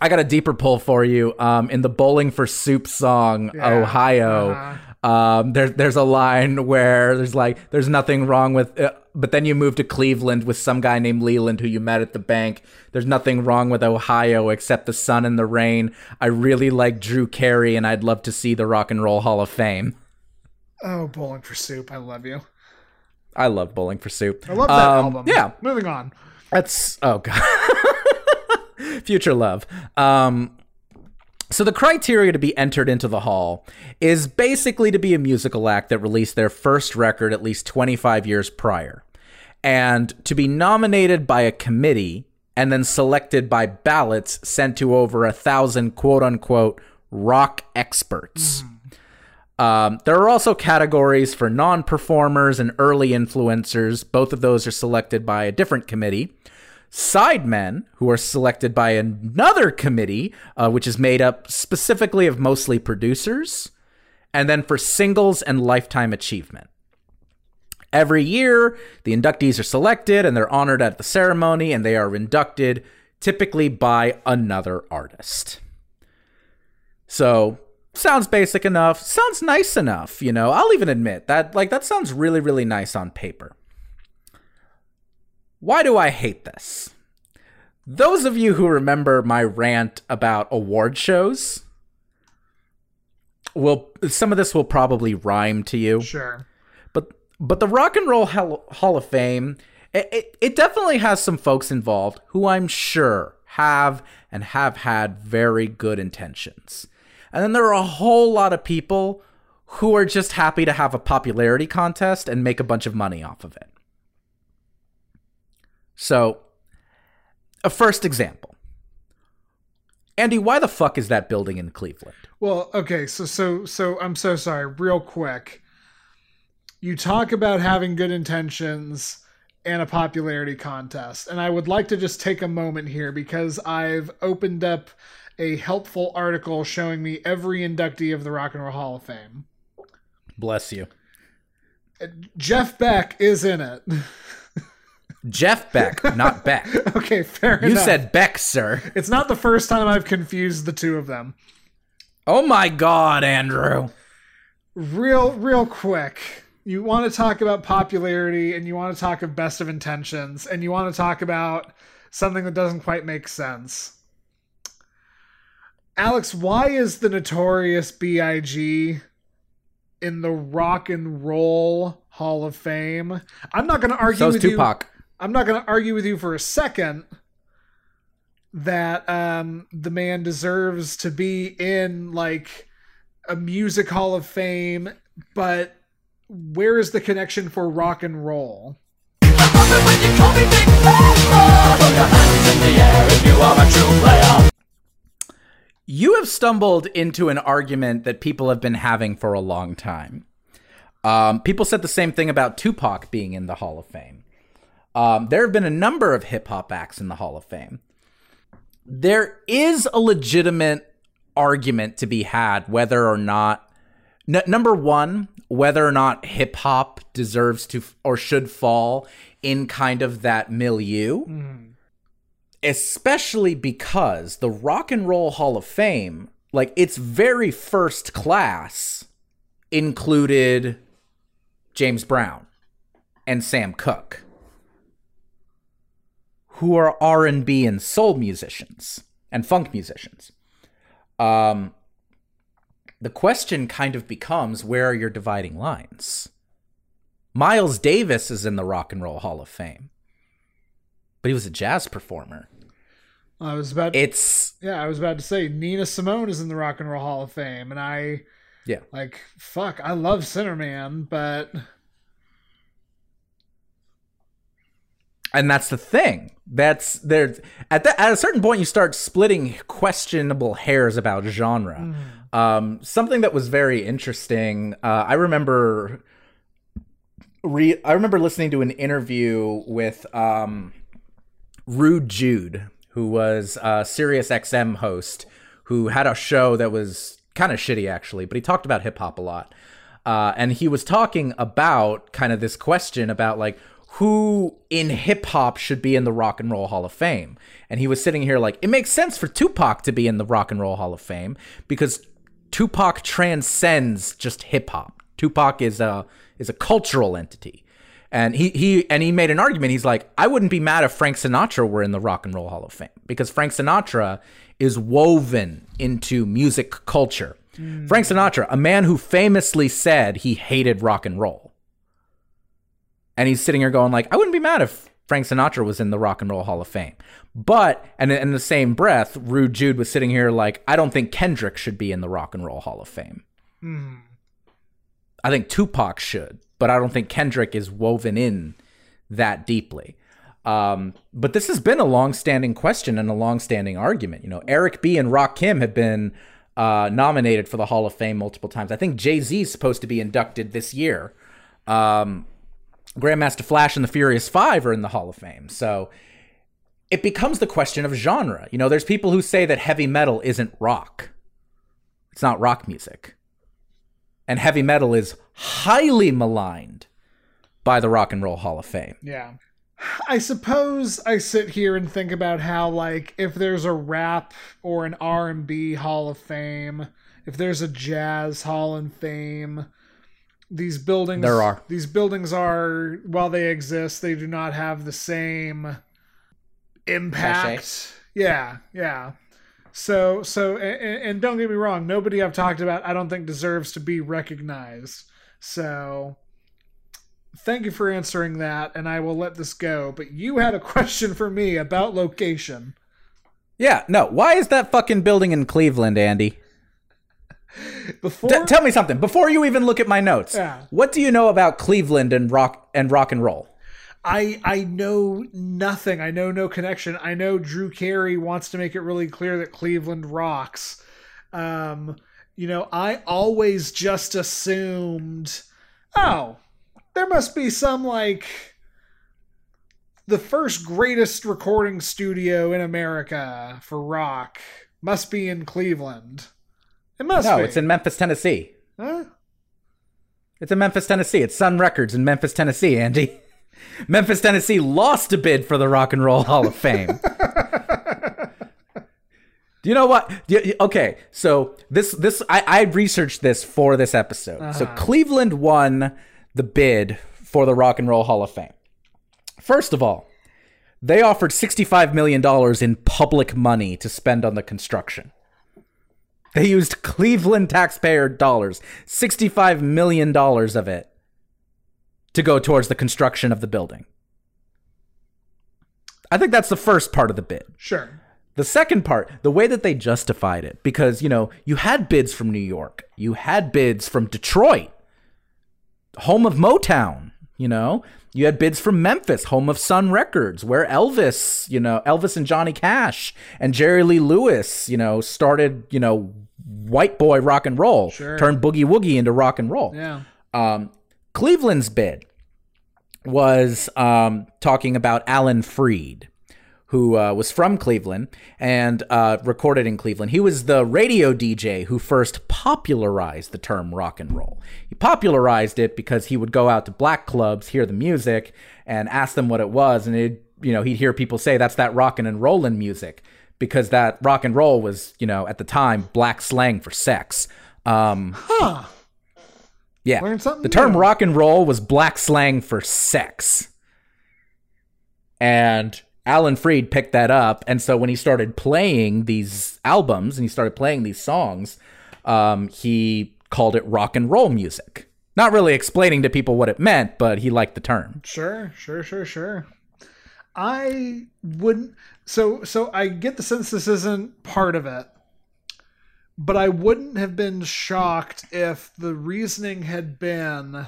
I got a deeper pull for you. Um, in the Bowling for Soup song, yeah. Ohio, uh-huh. um, there, there's a line where there's like, there's nothing wrong with, uh, but then you move to Cleveland with some guy named Leland who you met at the bank. There's nothing wrong with Ohio except the sun and the rain. I really like Drew Carey and I'd love to see the Rock and Roll Hall of Fame. Oh, Bowling for Soup. I love you. I love Bowling for Soup. I love that um, album. Yeah. Moving on. That's oh god. Future love. Um so the criteria to be entered into the hall is basically to be a musical act that released their first record at least 25 years prior and to be nominated by a committee and then selected by ballots sent to over a thousand quote unquote rock experts. Mm. Um, there are also categories for non performers and early influencers. Both of those are selected by a different committee. Sidemen, who are selected by another committee, uh, which is made up specifically of mostly producers. And then for singles and lifetime achievement. Every year, the inductees are selected and they're honored at the ceremony, and they are inducted typically by another artist. So sounds basic enough, sounds nice enough, you know. I'll even admit that like that sounds really really nice on paper. Why do I hate this? Those of you who remember my rant about award shows will some of this will probably rhyme to you. Sure. But but the Rock and Roll Hall, Hall of Fame it, it, it definitely has some folks involved who I'm sure have and have had very good intentions. And then there are a whole lot of people who are just happy to have a popularity contest and make a bunch of money off of it. So, a first example. Andy, why the fuck is that building in Cleveland? Well, okay, so so so I'm so sorry. Real quick. You talk about having good intentions and a popularity contest. And I would like to just take a moment here because I've opened up a helpful article showing me every inductee of the Rock and Roll Hall of Fame. Bless you. Jeff Beck is in it. Jeff Beck, not Beck. okay, fair you enough. You said Beck, sir. It's not the first time I've confused the two of them. Oh my god, Andrew. Real real quick. You want to talk about popularity and you want to talk of best of intentions and you want to talk about something that doesn't quite make sense. Alex, why is the notorious B.I.G. in the Rock and Roll Hall of Fame? I'm not going to argue with Tupac. you. I'm not going to argue with you for a second that um, the man deserves to be in like a music Hall of Fame, but where is the connection for rock and roll? You have stumbled into an argument that people have been having for a long time. Um, people said the same thing about Tupac being in the Hall of Fame. Um, there have been a number of hip hop acts in the Hall of Fame. There is a legitimate argument to be had whether or not, n- number one, whether or not hip hop deserves to or should fall in kind of that milieu. Mm especially because the Rock and Roll Hall of Fame, like its very first class, included James Brown and Sam Cooke, who are R and B and soul musicians and funk musicians. Um, the question kind of becomes where are your dividing lines? Miles Davis is in the Rock and Roll Hall of Fame, but he was a jazz performer. I was about. To, it's yeah. I was about to say Nina Simone is in the Rock and Roll Hall of Fame, and I yeah like fuck. I love Sinnerman, but and that's the thing. That's there at that at a certain point you start splitting questionable hairs about genre. Mm. Um, something that was very interesting. Uh, I remember. Re- I remember listening to an interview with um, Rude Jude, who was a Sirius XM host, who had a show that was kind of shitty actually, but he talked about hip hop a lot. Uh, and he was talking about kind of this question about like who in hip hop should be in the Rock and Roll Hall of Fame. And he was sitting here like, it makes sense for Tupac to be in the Rock and Roll Hall of Fame because Tupac transcends just hip hop. Tupac is a is a cultural entity. And he he and he made an argument. He's like, I wouldn't be mad if Frank Sinatra were in the Rock and Roll Hall of Fame because Frank Sinatra is woven into music culture. Mm. Frank Sinatra, a man who famously said he hated rock and roll. And he's sitting here going like, I wouldn't be mad if Frank Sinatra was in the Rock and Roll Hall of Fame. But and in the same breath, Rude Jude was sitting here like, I don't think Kendrick should be in the Rock and Roll Hall of Fame. Mm. I think Tupac should but I don't think Kendrick is woven in that deeply. Um, but this has been a long-standing question and a long-standing argument. You know, Eric B. and Rakim have been uh, nominated for the Hall of Fame multiple times. I think Jay Z is supposed to be inducted this year. Um, Grandmaster Flash and the Furious Five are in the Hall of Fame. So it becomes the question of genre. You know, there's people who say that heavy metal isn't rock. It's not rock music and heavy metal is highly maligned by the Rock and Roll Hall of Fame. Yeah. I suppose I sit here and think about how like if there's a rap or an R&B Hall of Fame, if there's a jazz Hall of Fame, these buildings there are these buildings are while they exist, they do not have the same impact. Cachet. Yeah, yeah. So so and, and, don't get me wrong, nobody I've talked about I don't think deserves to be recognized. So thank you for answering that and I will let this go, but you had a question for me about location. Yeah, no. Why is that fucking building in Cleveland, Andy? Before D- tell me something before you even look at my notes. Yeah. What do you know about Cleveland and rock and rock and roll? I I know nothing. I know no connection. I know Drew Carey wants to make it really clear that Cleveland rocks. Um, you know, I always just assumed, oh, there must be some like the first greatest recording studio in America for rock must be in Cleveland. It must no, be. it's in Memphis, Tennessee. Huh? It's in Memphis, Tennessee. It's Sun Records in Memphis, Tennessee, Andy. Memphis, Tennessee lost a bid for the Rock and Roll Hall of Fame. Do you know what? You, okay, so this this I, I researched this for this episode. Uh-huh. So Cleveland won the bid for the Rock and Roll Hall of Fame. First of all, they offered $65 million in public money to spend on the construction. They used Cleveland taxpayer dollars, $65 million of it, to go towards the construction of the building. I think that's the first part of the bid. Sure. The second part, the way that they justified it, because, you know, you had bids from New York, you had bids from Detroit, home of Motown, you know, you had bids from Memphis, home of Sun Records, where Elvis, you know, Elvis and Johnny Cash and Jerry Lee Lewis, you know, started, you know, white boy rock and roll, sure. turned boogie woogie into rock and roll. Yeah. Um, Cleveland's bid was um, talking about Alan Freed, who uh, was from Cleveland and uh, recorded in Cleveland. He was the radio DJ who first popularized the term rock and roll. He popularized it because he would go out to black clubs, hear the music, and ask them what it was, and it you know, he'd hear people say that's that rockin' and rollin' music because that rock and roll was, you know, at the time black slang for sex. Um, huh. Yeah. Learn something the term new. rock and roll was black slang for sex. And Alan Freed picked that up. And so when he started playing these albums and he started playing these songs, um, he called it rock and roll music. Not really explaining to people what it meant, but he liked the term. Sure, sure, sure, sure. I wouldn't. So, so I get the sense this isn't part of it, but I wouldn't have been shocked if the reasoning had been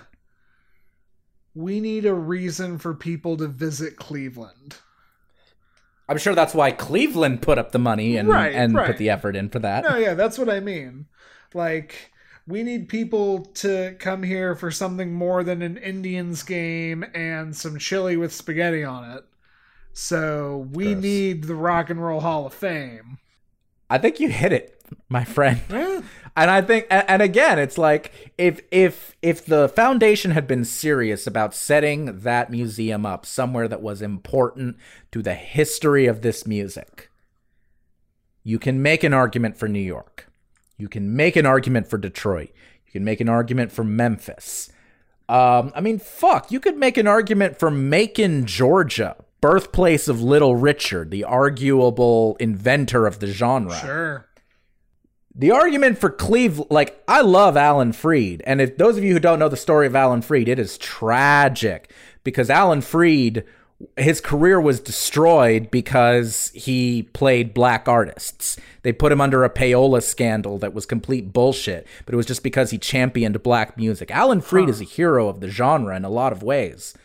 we need a reason for people to visit Cleveland. I'm sure that's why Cleveland put up the money and Right, and right. put the effort in for that. No, yeah, that's what I mean. Like, we need people to come here for something more than an Indians game and some chili with spaghetti on it. So we Gross. need the Rock and Roll Hall of Fame. I think you hit it, my friend. And I think, and, and again, it's like if if if the foundation had been serious about setting that museum up somewhere that was important to the history of this music, you can make an argument for New York. You can make an argument for Detroit. You can make an argument for Memphis. Um, I mean, fuck, you could make an argument for Macon, Georgia, birthplace of Little Richard, the arguable inventor of the genre sure. the argument for Cleveland, like I love Alan Freed, and if those of you who don't know the story of Alan Freed, it is tragic because Alan Freed, his career was destroyed because he played black artists. They put him under a payola scandal that was complete bullshit, but it was just because he championed black music. Alan Freed is a hero of the genre in a lot of ways.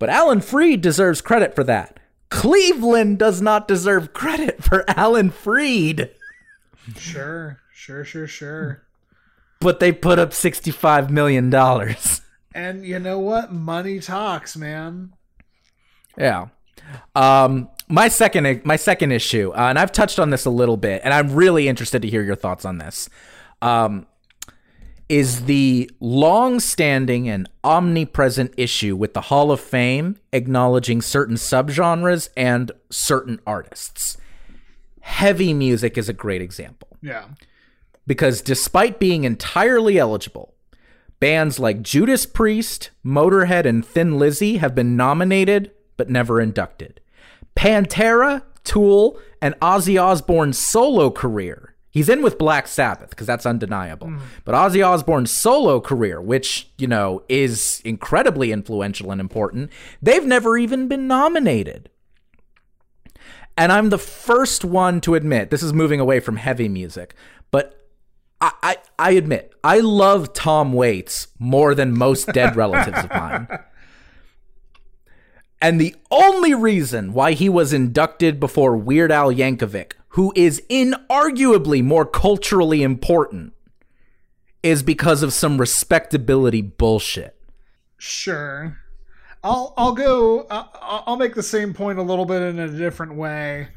But Alan Freed deserves credit for that. Cleveland does not deserve credit for Alan Freed. Sure. Sure, sure, sure. but they put up $65 million. And you know what? Money talks, man. yeah. Um, my second, my second issue, uh, and I've touched on this a little bit, and I'm really interested to hear your thoughts on this. Um, is the long-standing and omnipresent issue with the Hall of Fame acknowledging certain subgenres and certain artists. Heavy music is a great example. Yeah. because despite being entirely eligible, bands like Judas Priest, Motorhead, and Thin Lizzy have been nominated but never inducted. Pantera, Tool, and Ozzy Osbourne's solo career. He's in with Black Sabbath because that's undeniable. Mm-hmm. But Ozzy Osbourne's solo career, which, you know, is incredibly influential and important, they've never even been nominated. And I'm the first one to admit this is moving away from heavy music, but I, I, I admit I love Tom Waits more than most dead relatives of mine. And the only reason why he was inducted before Weird Al Yankovic, who is inarguably more culturally important, is because of some respectability bullshit. Sure. I'll I'll go I'll, I'll make the same point a little bit in a different way.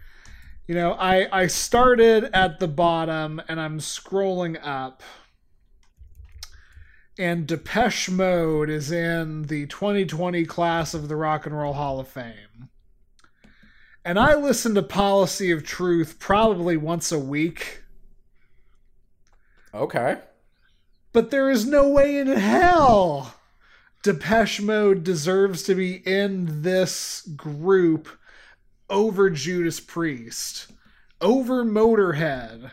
You know, I I started at the bottom and I'm scrolling up. And Depeche Mode is in the 2020 class of the Rock and Roll Hall of Fame. And I listen to Policy of Truth probably once a week. Okay. But there is no way in hell Depeche Mode deserves to be in this group over Judas Priest, over Motorhead.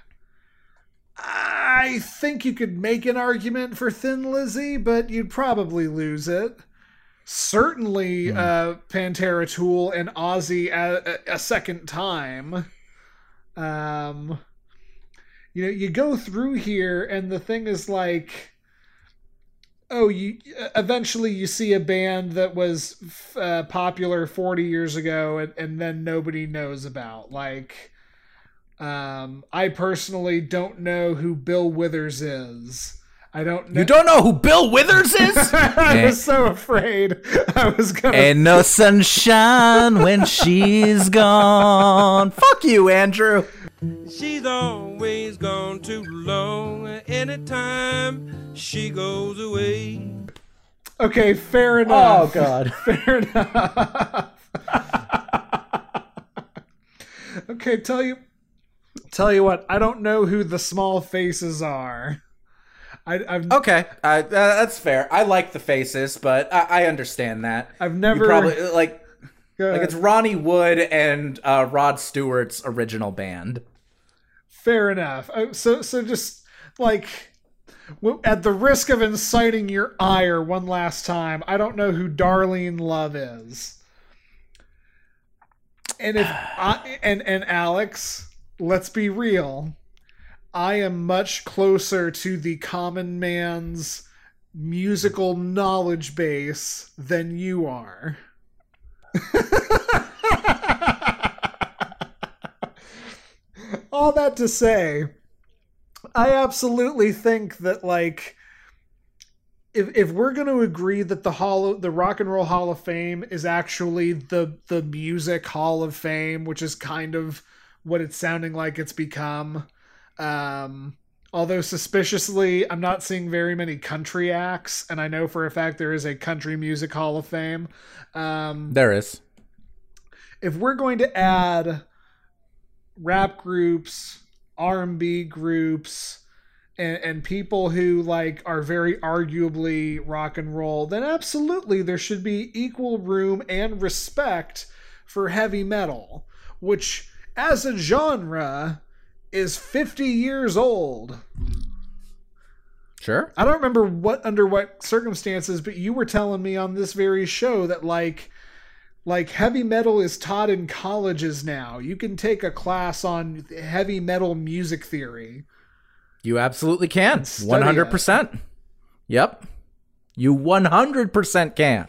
I think you could make an argument for Thin Lizzy, but you'd probably lose it. Certainly, uh, Pantera Tool and Ozzy a, a, a second time. Um, you know, you go through here, and the thing is like, oh, you eventually you see a band that was uh, popular 40 years ago, and, and then nobody knows about. Like, um, I personally don't know who Bill Withers is. I don't know. You don't know who Bill Withers is? I was eh. so afraid I was gonna. Ain't no sunshine when she's gone. Fuck you, Andrew. She's always gone too long. Anytime she goes away. okay, fair oh, enough. Oh, God. Fair enough. Okay, tell you tell you what, I don't know who the small faces are. I, have okay, uh, that's fair. I like the faces, but I, I understand that. I've never you probably like like it's Ronnie Wood and uh, Rod Stewart's original band. Fair enough. Uh, so so just like at the risk of inciting your ire one last time, I don't know who Darlene Love is. And if I and and Alex, let's be real. I am much closer to the common man's musical knowledge base than you are. All that to say, I absolutely think that like if if we're going to agree that the hall the Rock and Roll Hall of Fame is actually the the music Hall of Fame, which is kind of what it's sounding like it's become. Um, although suspiciously, I'm not seeing very many country acts, and I know for a fact there is a country music Hall of Fame. Um, there is. If we're going to add rap groups, R&B groups, and, and people who like are very arguably rock and roll, then absolutely there should be equal room and respect for heavy metal, which as a genre is 50 years old. Sure. I don't remember what under what circumstances, but you were telling me on this very show that like like heavy metal is taught in colleges now. You can take a class on heavy metal music theory. You absolutely can. 100%. It. Yep. You 100% can.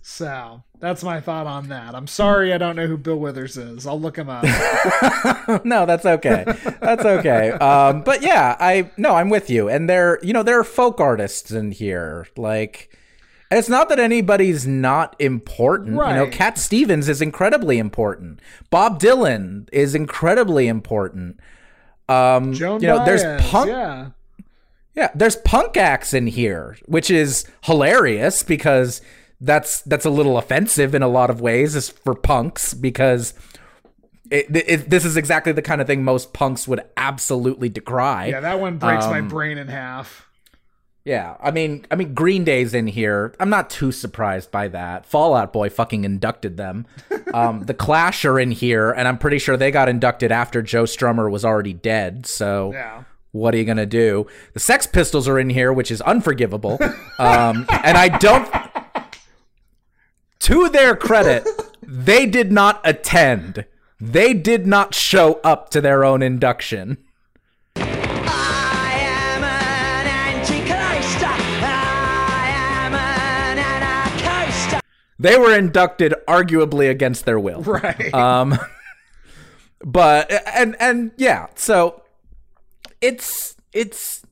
So, that's my thought on that. I'm sorry I don't know who Bill Withers is. I'll look him up. no, that's okay. That's okay. Um, but yeah, I no, I'm with you. And there, you know, there are folk artists in here. Like it's not that anybody's not important. Right. You know, Cat Stevens is incredibly important. Bob Dylan is incredibly important. Um, Joan you know, Baez, there's punk. Yeah. Yeah, there's punk acts in here, which is hilarious because that's that's a little offensive in a lot of ways is for punks because it, it, this is exactly the kind of thing most punks would absolutely decry. Yeah, that one breaks um, my brain in half. Yeah, I mean, I mean, Green Day's in here. I'm not too surprised by that. Fall Out Boy fucking inducted them. Um, the Clash are in here, and I'm pretty sure they got inducted after Joe Strummer was already dead. So, yeah. what are you gonna do? The Sex Pistols are in here, which is unforgivable. Um, and I don't to their credit, they did not attend. They did not show up to their own induction. They were inducted arguably against their will. Right. Um but and and yeah, so it's it's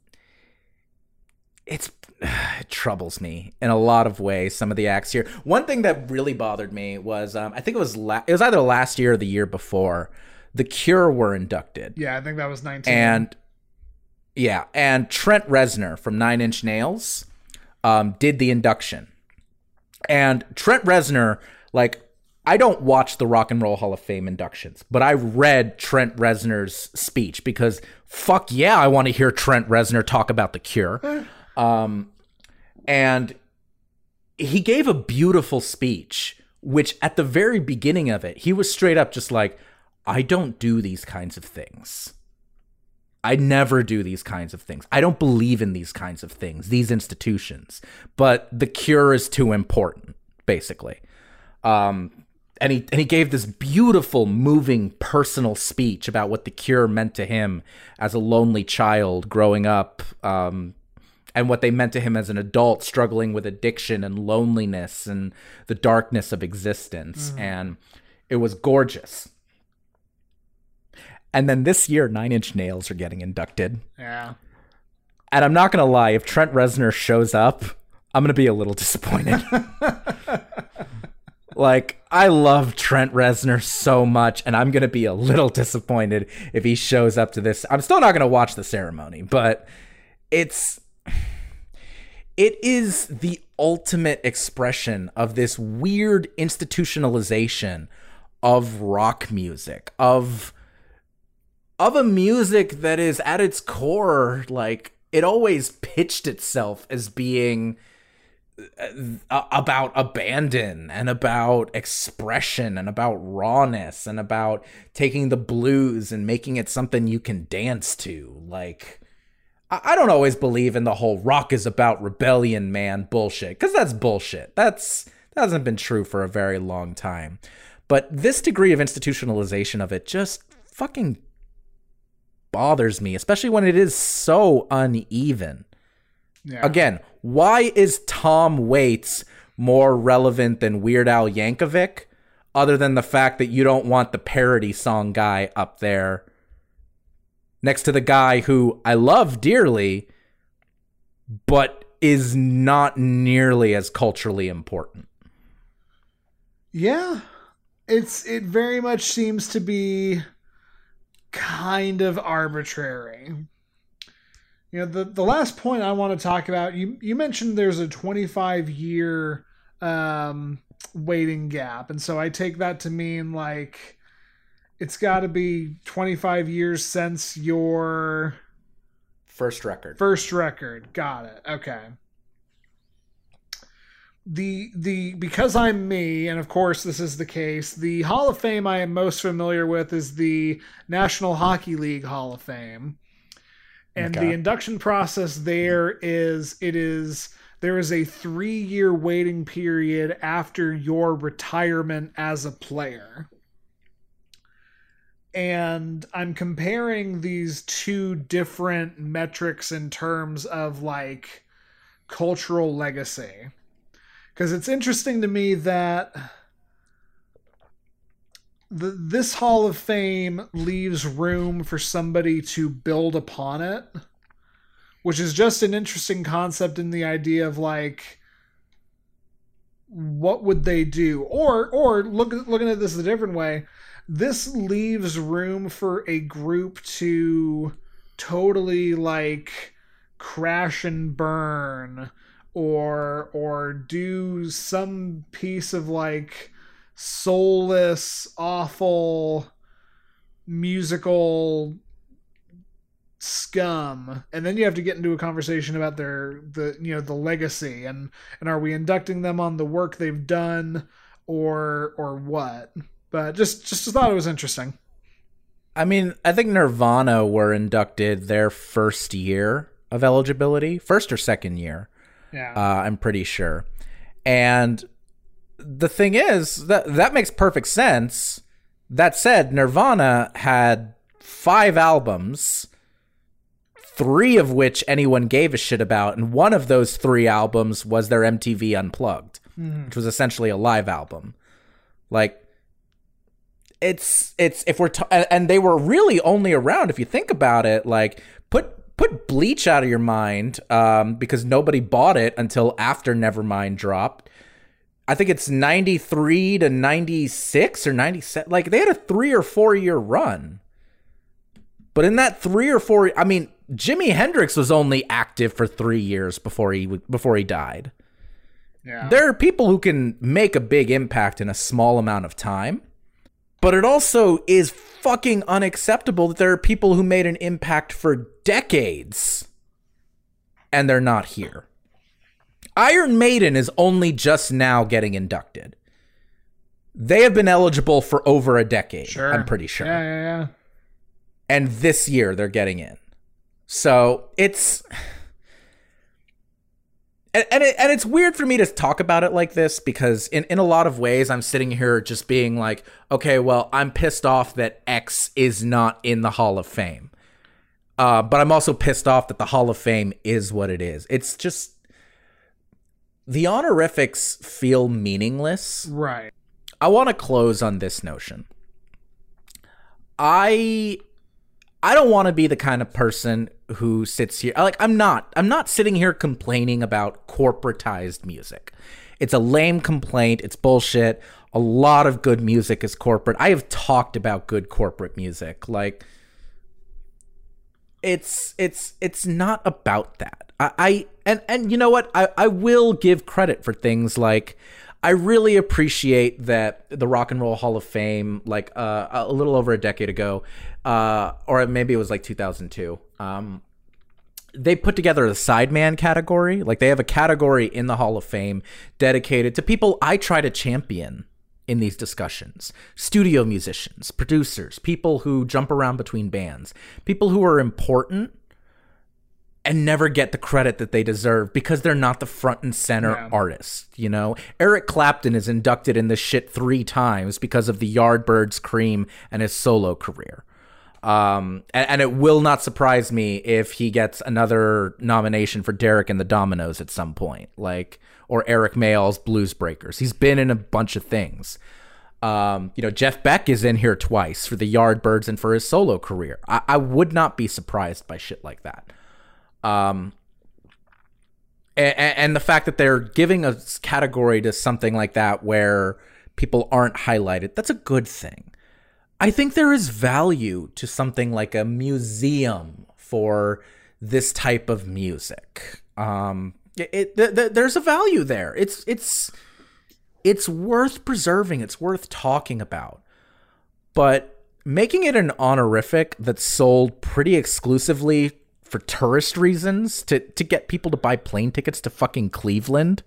it's it troubles me in a lot of ways. Some of the acts here. One thing that really bothered me was um, I think it was la- it was either last year or the year before. The Cure were inducted. Yeah, I think that was nineteen. And yeah, and Trent Reznor from Nine Inch Nails um, did the induction. And Trent Reznor, like I don't watch the Rock and Roll Hall of Fame inductions, but I read Trent Reznor's speech because fuck yeah, I want to hear Trent Reznor talk about the Cure. Um, and he gave a beautiful speech, which at the very beginning of it, he was straight up just like, I don't do these kinds of things. I never do these kinds of things. I don't believe in these kinds of things, these institutions. But the cure is too important, basically. Um, and he and he gave this beautiful, moving, personal speech about what the cure meant to him as a lonely child growing up, um, and what they meant to him as an adult struggling with addiction and loneliness and the darkness of existence. Mm. And it was gorgeous. And then this year, Nine Inch Nails are getting inducted. Yeah. And I'm not going to lie, if Trent Reznor shows up, I'm going to be a little disappointed. like, I love Trent Reznor so much, and I'm going to be a little disappointed if he shows up to this. I'm still not going to watch the ceremony, but it's it is the ultimate expression of this weird institutionalization of rock music, of of a music that is at its core like it always pitched itself as being uh, about abandon and about expression and about rawness and about taking the blues and making it something you can dance to like I don't always believe in the whole rock is about rebellion, man bullshit, because that's bullshit. That's that hasn't been true for a very long time. But this degree of institutionalization of it just fucking bothers me, especially when it is so uneven. Yeah. Again, why is Tom Waits more relevant than Weird Al Yankovic, other than the fact that you don't want the parody song guy up there next to the guy who I love dearly, but is not nearly as culturally important. Yeah. It's it very much seems to be kind of arbitrary. You know, the the last point I want to talk about, you you mentioned there's a 25 year um waiting gap. And so I take that to mean like it's got to be 25 years since your first record. First record. Got it. Okay. The the because I'm me and of course this is the case, the Hall of Fame I am most familiar with is the National Hockey League Hall of Fame. And okay. the induction process there is it is there is a 3-year waiting period after your retirement as a player and I'm comparing these two different metrics in terms of like cultural legacy. Because it's interesting to me that the, this Hall of Fame leaves room for somebody to build upon it, which is just an interesting concept in the idea of like what would they do or or look looking at this a different way this leaves room for a group to totally like crash and burn or or do some piece of like soulless awful musical scum. And then you have to get into a conversation about their the you know the legacy and and are we inducting them on the work they've done or or what but just just thought it was interesting. I mean, I think Nirvana were inducted their first year of eligibility, first or second year. Yeah, uh, I'm pretty sure. And the thing is that that makes perfect sense. That said, Nirvana had five albums, three of which anyone gave a shit about, and one of those three albums was their MTV Unplugged, mm-hmm. which was essentially a live album. Like it's it's if we're t- and they were really only around if you think about it like put put bleach out of your mind um, because nobody bought it until after nevermind dropped. I think it's 93 to 96 or 97 like they had a 3 or 4 year run. But in that 3 or 4 i mean jimi hendrix was only active for 3 years before he before he died. Yeah. there are people who can make a big impact in a small amount of time but it also is fucking unacceptable that there are people who made an impact for decades and they're not here. Iron Maiden is only just now getting inducted. They have been eligible for over a decade, sure. I'm pretty sure. Yeah, yeah, yeah. And this year they're getting in. So it's and and, it, and it's weird for me to talk about it like this because in, in a lot of ways I'm sitting here just being like, okay, well, I'm pissed off that X is not in the Hall of Fame. Uh, but I'm also pissed off that the Hall of Fame is what it is. It's just the honorifics feel meaningless. Right. I want to close on this notion. I I don't want to be the kind of person who sits here like I'm not I'm not sitting here complaining about corporatized music. It's a lame complaint, it's bullshit. A lot of good music is corporate. I have talked about good corporate music. Like it's it's it's not about that. I, I and and you know what? I, I will give credit for things like I really appreciate that the Rock and Roll Hall of Fame, like uh, a little over a decade ago, uh, or maybe it was like 2002. Um, they put together a sideman category. Like they have a category in the Hall of Fame dedicated to people I try to champion in these discussions studio musicians, producers, people who jump around between bands, people who are important and never get the credit that they deserve because they're not the front and center yeah. artist, you know? Eric Clapton is inducted in this shit 3 times because of the Yardbirds Cream and his solo career. Um, and, and, it will not surprise me if he gets another nomination for Derek and the Dominos at some point, like or Eric Mayall's Blues Breakers. He's been in a bunch of things. Um, you know, Jeff Beck is in here twice for the Yardbirds and for his solo career. I, I would not be surprised by shit like that. Um, and, and the fact that they're giving a category to something like that where people aren't highlighted, that's a good thing. I think there is value to something like a museum for this type of music. Um, it, th- th- there's a value there. It's it's it's worth preserving. It's worth talking about. But making it an honorific that's sold pretty exclusively for tourist reasons to to get people to buy plane tickets to fucking Cleveland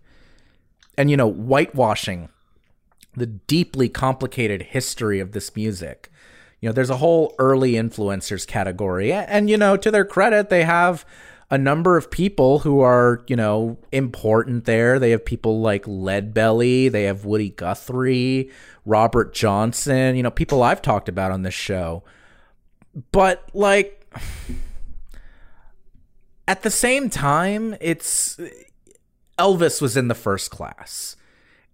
and you know whitewashing the deeply complicated history of this music. You know, there's a whole early influencers category, and you know, to their credit, they have a number of people who are, you know, important there. They have people like Leadbelly, they have Woody Guthrie, Robert Johnson, you know, people I've talked about on this show. But like at the same time, it's Elvis was in the first class.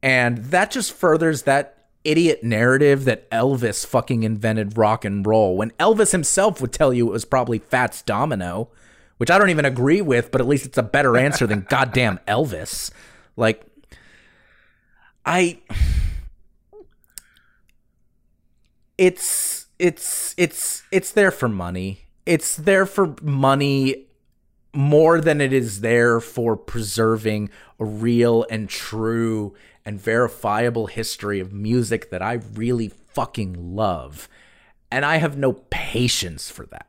And that just furthers that idiot narrative that Elvis fucking invented rock and roll when Elvis himself would tell you it was probably Fats Domino, which I don't even agree with, but at least it's a better answer than goddamn Elvis. Like, I. It's it's it's it's there for money. It's there for money more than it is there for preserving a real and true and verifiable history of music that I really fucking love. And I have no patience for that.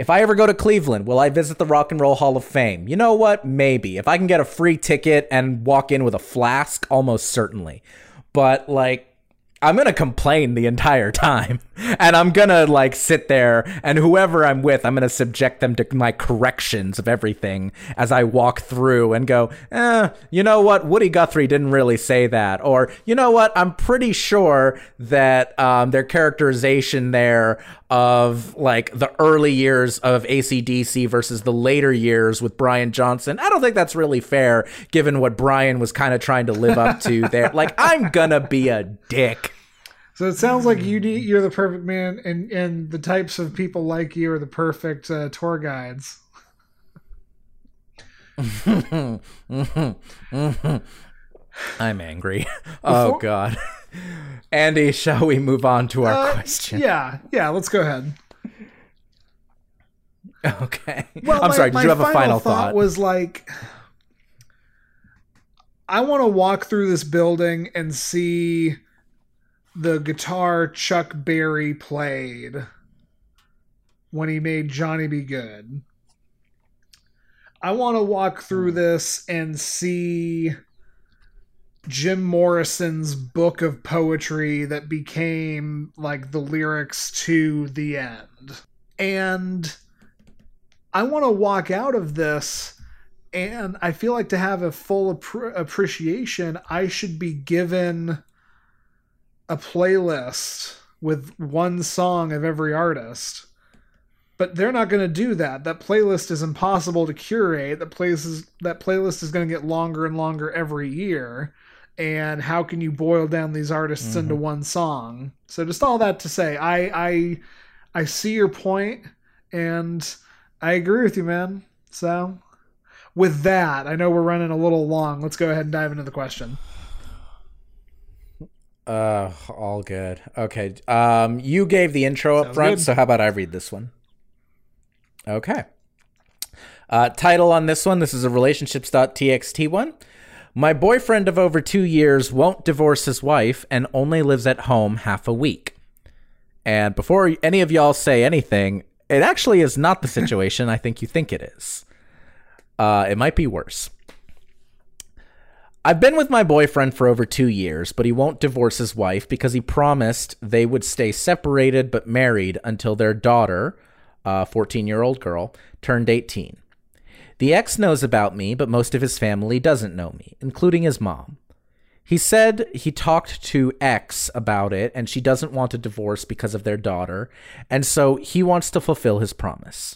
If I ever go to Cleveland, will I visit the Rock and Roll Hall of Fame? You know what? Maybe. If I can get a free ticket and walk in with a flask, almost certainly. But like I'm to complain the entire time. And I'm to like sit there and whoever I'm with, I'm to subject them to my corrections of everything as I walk through and go, eh, you know what? Woody Guthrie didn't really say that. Or, you know what? I'm pretty sure that um, their characterization there of like the early years of ACDC versus the later years with Brian Johnson. I don't think that's really fair given what Brian was kind of trying to live up to there. Like, I'm gonna be a dick. So it sounds like you you're the perfect man, and and the types of people like you are the perfect uh, tour guides. I'm angry. Oh God. Andy, shall we move on to our uh, question? Yeah, yeah, let's go ahead. Okay. Well, I'm my, sorry, did you have a final thought, thought? Was like I want to walk through this building and see the guitar Chuck Berry played when he made Johnny B. Goode. I want to walk through hmm. this and see Jim Morrison's book of poetry that became like the lyrics to the end. And I want to walk out of this and I feel like to have a full ap- appreciation, I should be given a playlist with one song of every artist. But they're not going to do that. That playlist is impossible to curate. That places that playlist is going to get longer and longer every year and how can you boil down these artists mm-hmm. into one song? So just all that to say i i i see your point and i agree with you man. So with that i know we're running a little long. Let's go ahead and dive into the question. Uh all good. Okay um you gave the intro Sounds up front good. so how about i read this one? Okay. Uh title on this one this is a relationships.txt one My boyfriend of over two years won't divorce his wife and only lives at home half a week. And before any of y'all say anything, it actually is not the situation I think you think it is. Uh, it might be worse. I've been with my boyfriend for over two years, but he won't divorce his wife because he promised they would stay separated but married until their daughter, a 14 year old girl, turned 18. The ex knows about me, but most of his family doesn't know me, including his mom. He said he talked to ex about it and she doesn't want a divorce because of their daughter, and so he wants to fulfill his promise.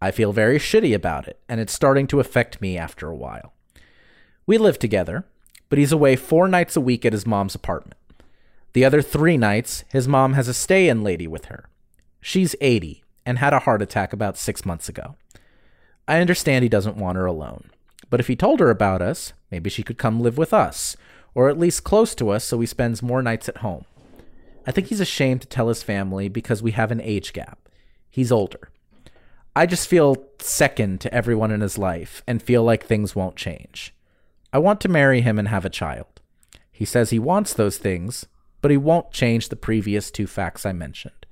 I feel very shitty about it, and it's starting to affect me after a while. We live together, but he's away four nights a week at his mom's apartment. The other three nights, his mom has a stay in lady with her. She's 80 and had a heart attack about six months ago. I understand he doesn't want her alone. But if he told her about us, maybe she could come live with us, or at least close to us so he spends more nights at home. I think he's ashamed to tell his family because we have an age gap. He's older. I just feel second to everyone in his life and feel like things won't change. I want to marry him and have a child. He says he wants those things, but he won't change the previous two facts I mentioned.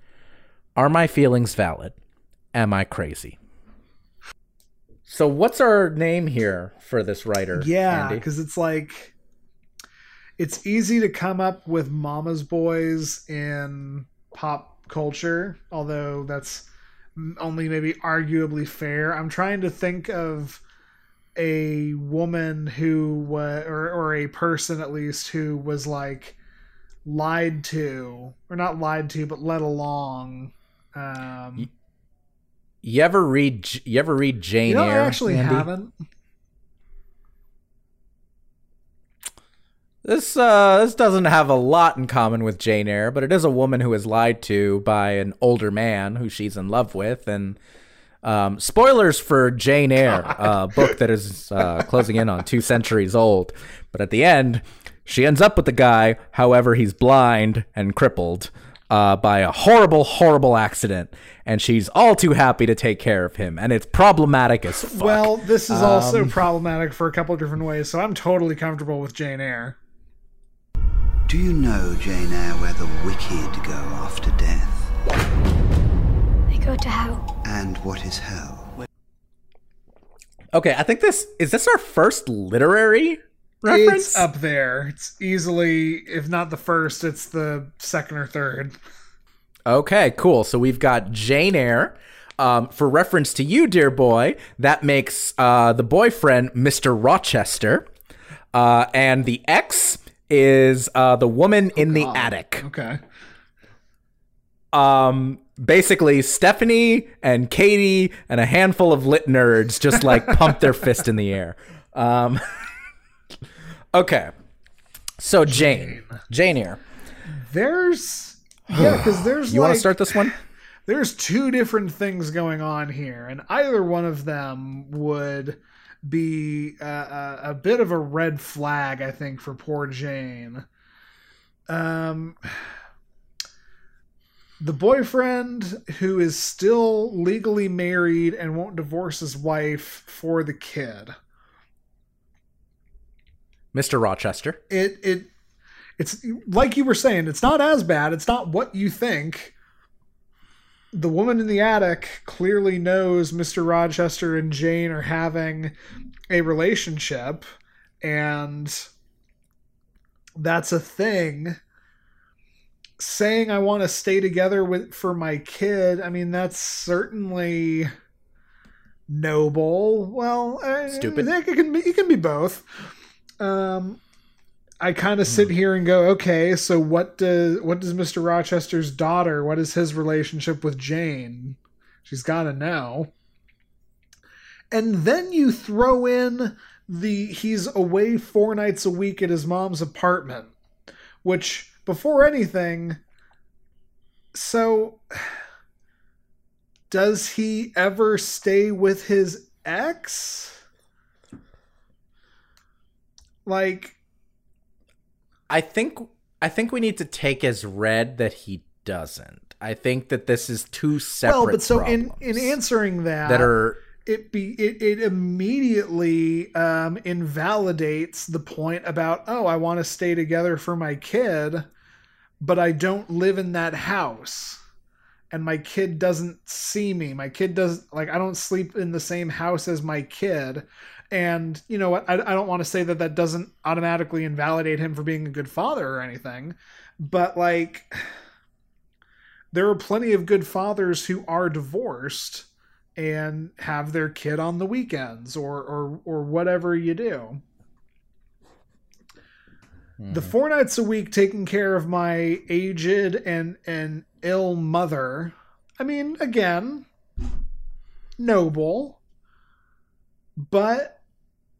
Are my feelings valid? Am I crazy? So what's our name here for this writer? Yeah, because it's like it's easy to come up with mama's boys in pop culture, although that's only maybe arguably fair. I'm trying to think of a woman who was, or, or a person at least who was like lied to, or not lied to, but led along. Um, you ever read you ever read Jane you know, Eyre? I actually Andy? haven't. This uh this doesn't have a lot in common with Jane Eyre, but it is a woman who is lied to by an older man who she's in love with and um, spoilers for Jane Eyre, a book that is uh, closing in on two centuries old. But at the end, she ends up with the guy, however, he's blind and crippled uh, by a horrible, horrible accident, and she's all too happy to take care of him, and it's problematic as fuck. Well, this is um, also problematic for a couple of different ways, so I'm totally comfortable with Jane Eyre. Do you know, Jane Eyre, where the wicked go after death? They go to hell. And what is hell? Okay, I think this is this our first literary reference? It's up there. It's easily, if not the first, it's the second or third. Okay, cool. So we've got Jane Eyre. Um, for reference to you, dear boy, that makes uh, the boyfriend Mr. Rochester, uh, and the ex is uh, the woman oh, in God. the attic. Okay. Um, basically, Stephanie and Katie and a handful of lit nerds just like pump their fist in the air. Um, Okay. So Jane, Jane here. There's yeah, because there's you like, want to start this one? There's two different things going on here, and either one of them would be a, a, a bit of a red flag, I think, for poor Jane. Um, the boyfriend who is still legally married and won't divorce his wife for the kid. Mr. Rochester. It it it's like you were saying, it's not as bad. It's not what you think. The woman in the attic clearly knows Mr. Rochester and Jane are having a relationship and that's a thing. Saying I want to stay together with for my kid, I mean that's certainly noble. Well, stupid. it can be it can be both um, I kind of sit here and go, okay, so what does what does Mr. Rochester's daughter? What is his relationship with Jane? She's got to know. And then you throw in the he's away four nights a week at his mom's apartment, which before anything, so does he ever stay with his ex? Like I think I think we need to take as read that he doesn't. I think that this is two separate. Well, but so in in answering that, that are it be it, it immediately um, invalidates the point about oh I want to stay together for my kid, but I don't live in that house, and my kid doesn't see me. My kid does like I don't sleep in the same house as my kid, and you know what I, I don't want to say that that doesn't automatically invalidate him for being a good father or anything, but like there are plenty of good fathers who are divorced and have their kid on the weekends or or or whatever you do. Mm. The four nights a week taking care of my aged and and ill mother. I mean, again, noble, but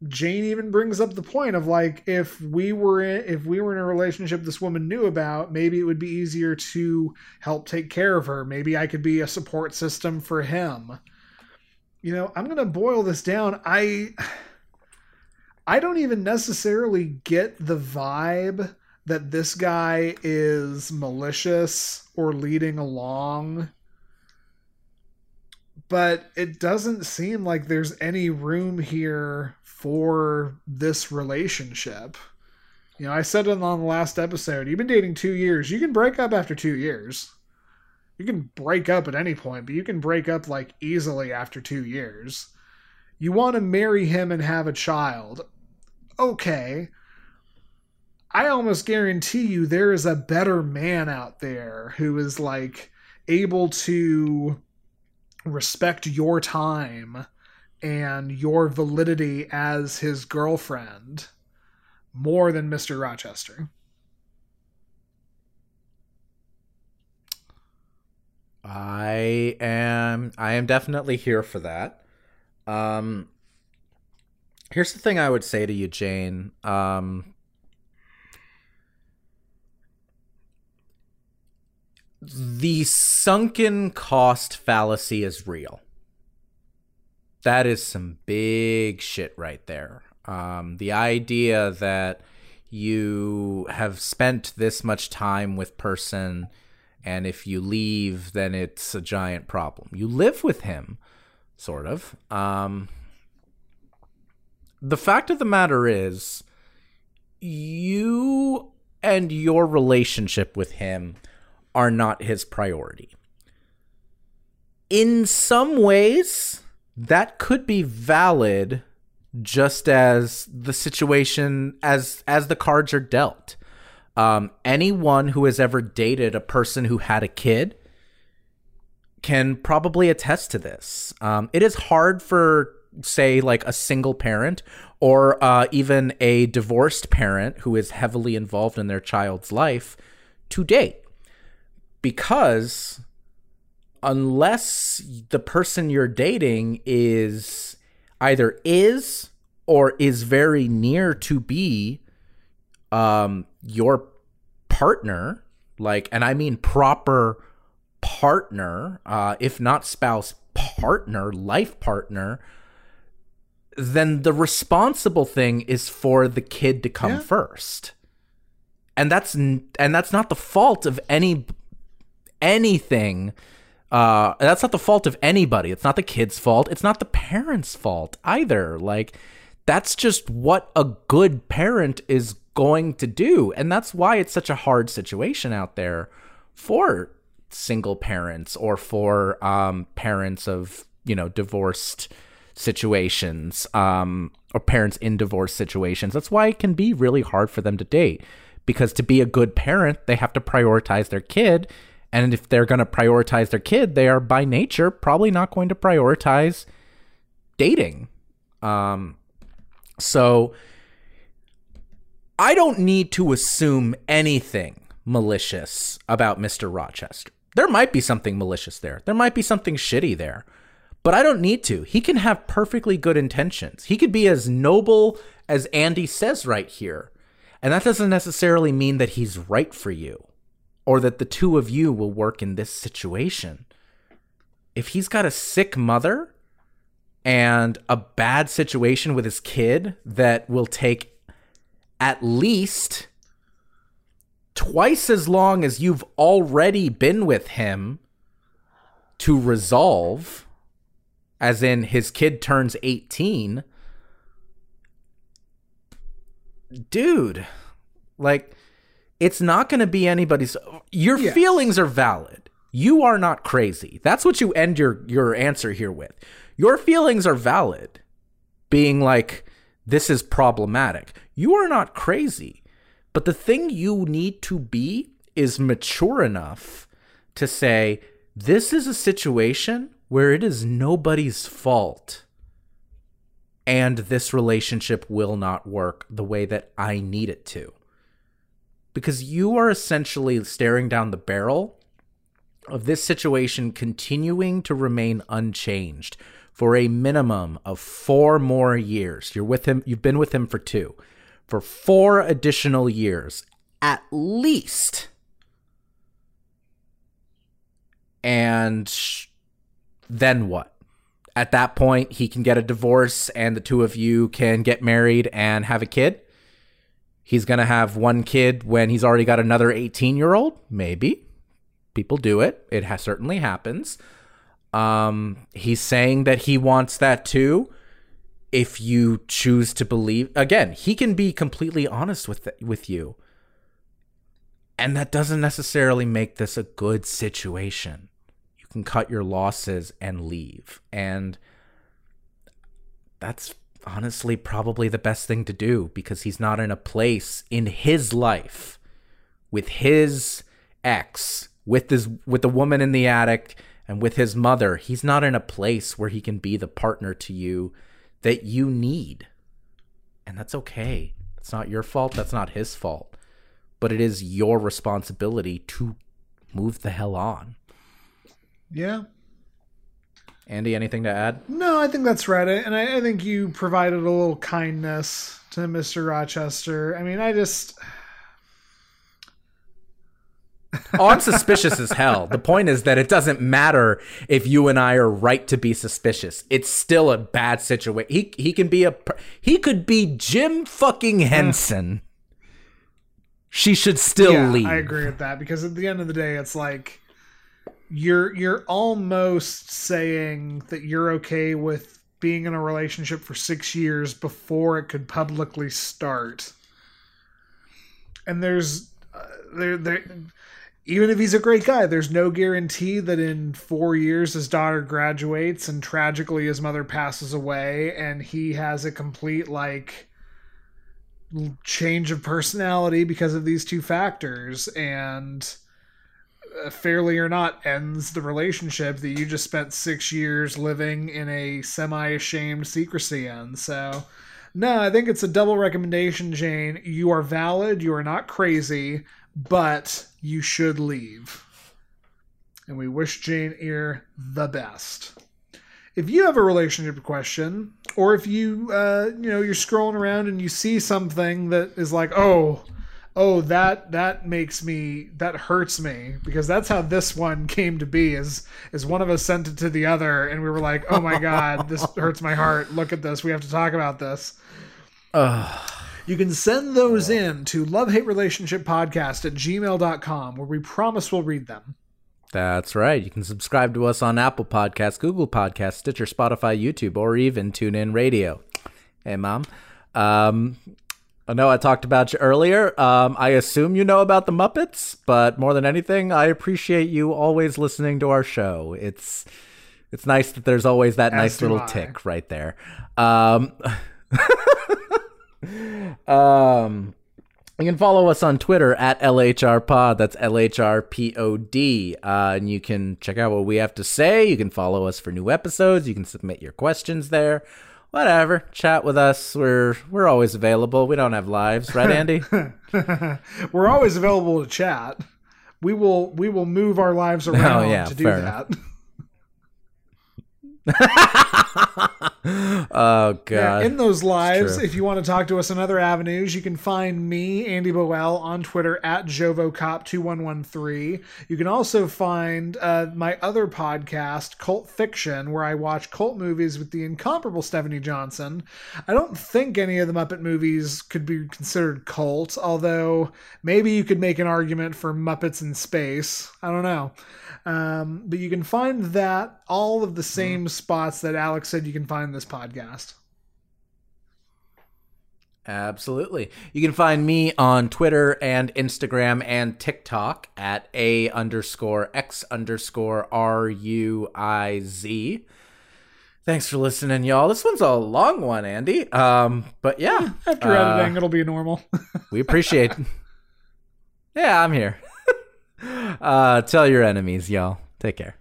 Jane even brings up the point of like if we were in, if we were in a relationship this woman knew about, maybe it would be easier to help take care of her. Maybe I could be a support system for him. You know, I'm going to boil this down. I I don't even necessarily get the vibe that this guy is malicious or leading along but it doesn't seem like there's any room here for this relationship. You know, I said it on the last episode. You've been dating two years. You can break up after two years. You can break up at any point, but you can break up like easily after two years. You want to marry him and have a child. Okay. I almost guarantee you there is a better man out there who is like able to respect your time and your validity as his girlfriend more than Mr. Rochester. I am I am definitely here for that. Um here's the thing I would say to you, Jane. Um the sunken cost fallacy is real that is some big shit right there. Um, the idea that you have spent this much time with person and if you leave then it's a giant problem. You live with him sort of. Um, the fact of the matter is you and your relationship with him are not his priority. In some ways that could be valid just as the situation as as the cards are dealt. Um, anyone who has ever dated a person who had a kid can probably attest to this. Um, it is hard for, say, like a single parent or uh, even a divorced parent who is heavily involved in their child's life to date because unless the person you're dating is either is or is very near to be um your partner like and i mean proper partner uh if not spouse partner life partner then the responsible thing is for the kid to come yeah. first and that's and that's not the fault of any anything uh, that's not the fault of anybody. It's not the kid's fault. It's not the parents' fault either. Like, that's just what a good parent is going to do. And that's why it's such a hard situation out there for single parents or for um, parents of, you know, divorced situations um, or parents in divorce situations. That's why it can be really hard for them to date because to be a good parent, they have to prioritize their kid and if they're going to prioritize their kid, they are by nature probably not going to prioritize dating. Um, so I don't need to assume anything malicious about Mr. Rochester. There might be something malicious there. There might be something shitty there. But I don't need to. He can have perfectly good intentions. He could be as noble as Andy says right here. And that doesn't necessarily mean that he's right for you or that the two of you will work in this situation. If he's got a sick mother and a bad situation with his kid that will take at least twice as long as you've already been with him to resolve, as in his kid turns 18, dude, like it's not going to be anybody's your yes. feelings are valid. You are not crazy. That's what you end your your answer here with. Your feelings are valid. Being like this is problematic. You are not crazy. But the thing you need to be is mature enough to say this is a situation where it is nobody's fault and this relationship will not work the way that I need it to. Because you are essentially staring down the barrel of this situation continuing to remain unchanged for a minimum of 4 more years. You're with him, you've been with him for 2. For 4 additional years at least. And then what? at that point he can get a divorce and the two of you can get married and have a kid. He's going to have one kid when he's already got another 18 year old. Maybe. People do it. It has certainly happens. Um, he's saying that he wants that too. If you choose to believe, again, he can be completely honest with with you, and that doesn't necessarily make this a good situation You can cut your losses and leave. And that's honestly probably the best thing to do because he's not in a place in his life with his ex, with his with the woman in the attic and with his mother. He's not in a place where he can be the partner to you that you need. And that's okay. It's not your fault, that's not his fault. But it is your responsibility to move the hell on. Yeah. Andy, anything to add? No, I think that's right. And I, I think you provided a little kindness to Mr. Rochester. I mean, I just. oh, I'm suspicious as hell. The point is that it doesn't matter if you and I are right to be suspicious. It's still a bad situation. He he can be a he could be Jim fucking Henson. she should still yeah, leave. I agree with that because at the end of the day, it's like you're you're almost saying that you're okay with being in a relationship for 6 years before it could publicly start. And there's uh, there there even if he's a great guy, there's no guarantee that in 4 years his daughter graduates and tragically his mother passes away and he has a complete like change of personality because of these two factors and fairly or not ends the relationship that you just spent six years living in a semi-ashamed secrecy in. So no i think it's a double recommendation jane. You are valid you are not crazy but you should leave. And we wish jane eyre the best. If you have a relationship question or if you uh, you know you're scrolling around and you see something that is like oh oh that that makes me that hurts me because that's how this one came to be is is one of us sent it to the other and we were like oh my god this hurts my heart look at this we have to talk about this Ugh. you can send those in to love hate relationship podcast at gmail.com where we promise we'll read them that's right. You can subscribe to us on Apple Podcasts, Google Podcasts, Stitcher, Spotify, YouTube, or even TuneIn Radio. Hey, Mom. Um, I know I talked about you earlier. Um, I assume you know about the Muppets, but more than anything, I appreciate you always listening to our show. It's it's nice that there's always that As nice little I. tick right there. Um, um, you can follow us on Twitter at LHRPod. That's LHRPOD. Uh, and you can check out what we have to say. You can follow us for new episodes. You can submit your questions there whatever chat with us. We're we're always available. We don't have lives right andy? We're always available to chat. We will we will move our lives oh, around oh, yeah, to do that oh god! Yeah, in those lives, if you want to talk to us in other avenues, you can find me, Andy Boel, on Twitter at JovoCop2113. You can also find uh, my other podcast, Cult Fiction, where I watch cult movies with the incomparable Stephanie Johnson. I don't think any of the Muppet movies could be considered cult, although maybe you could make an argument for Muppets in Space. I don't know. Um, but you can find that all of the same mm. spots that Alex said you can find this podcast. Absolutely. You can find me on Twitter and Instagram and TikTok at A underscore X underscore R U I Z. Thanks for listening, y'all. This one's a long one, Andy. Um, but yeah. After uh, editing, it'll be normal. we appreciate Yeah, I'm here. Uh, tell your enemies, y'all. Take care.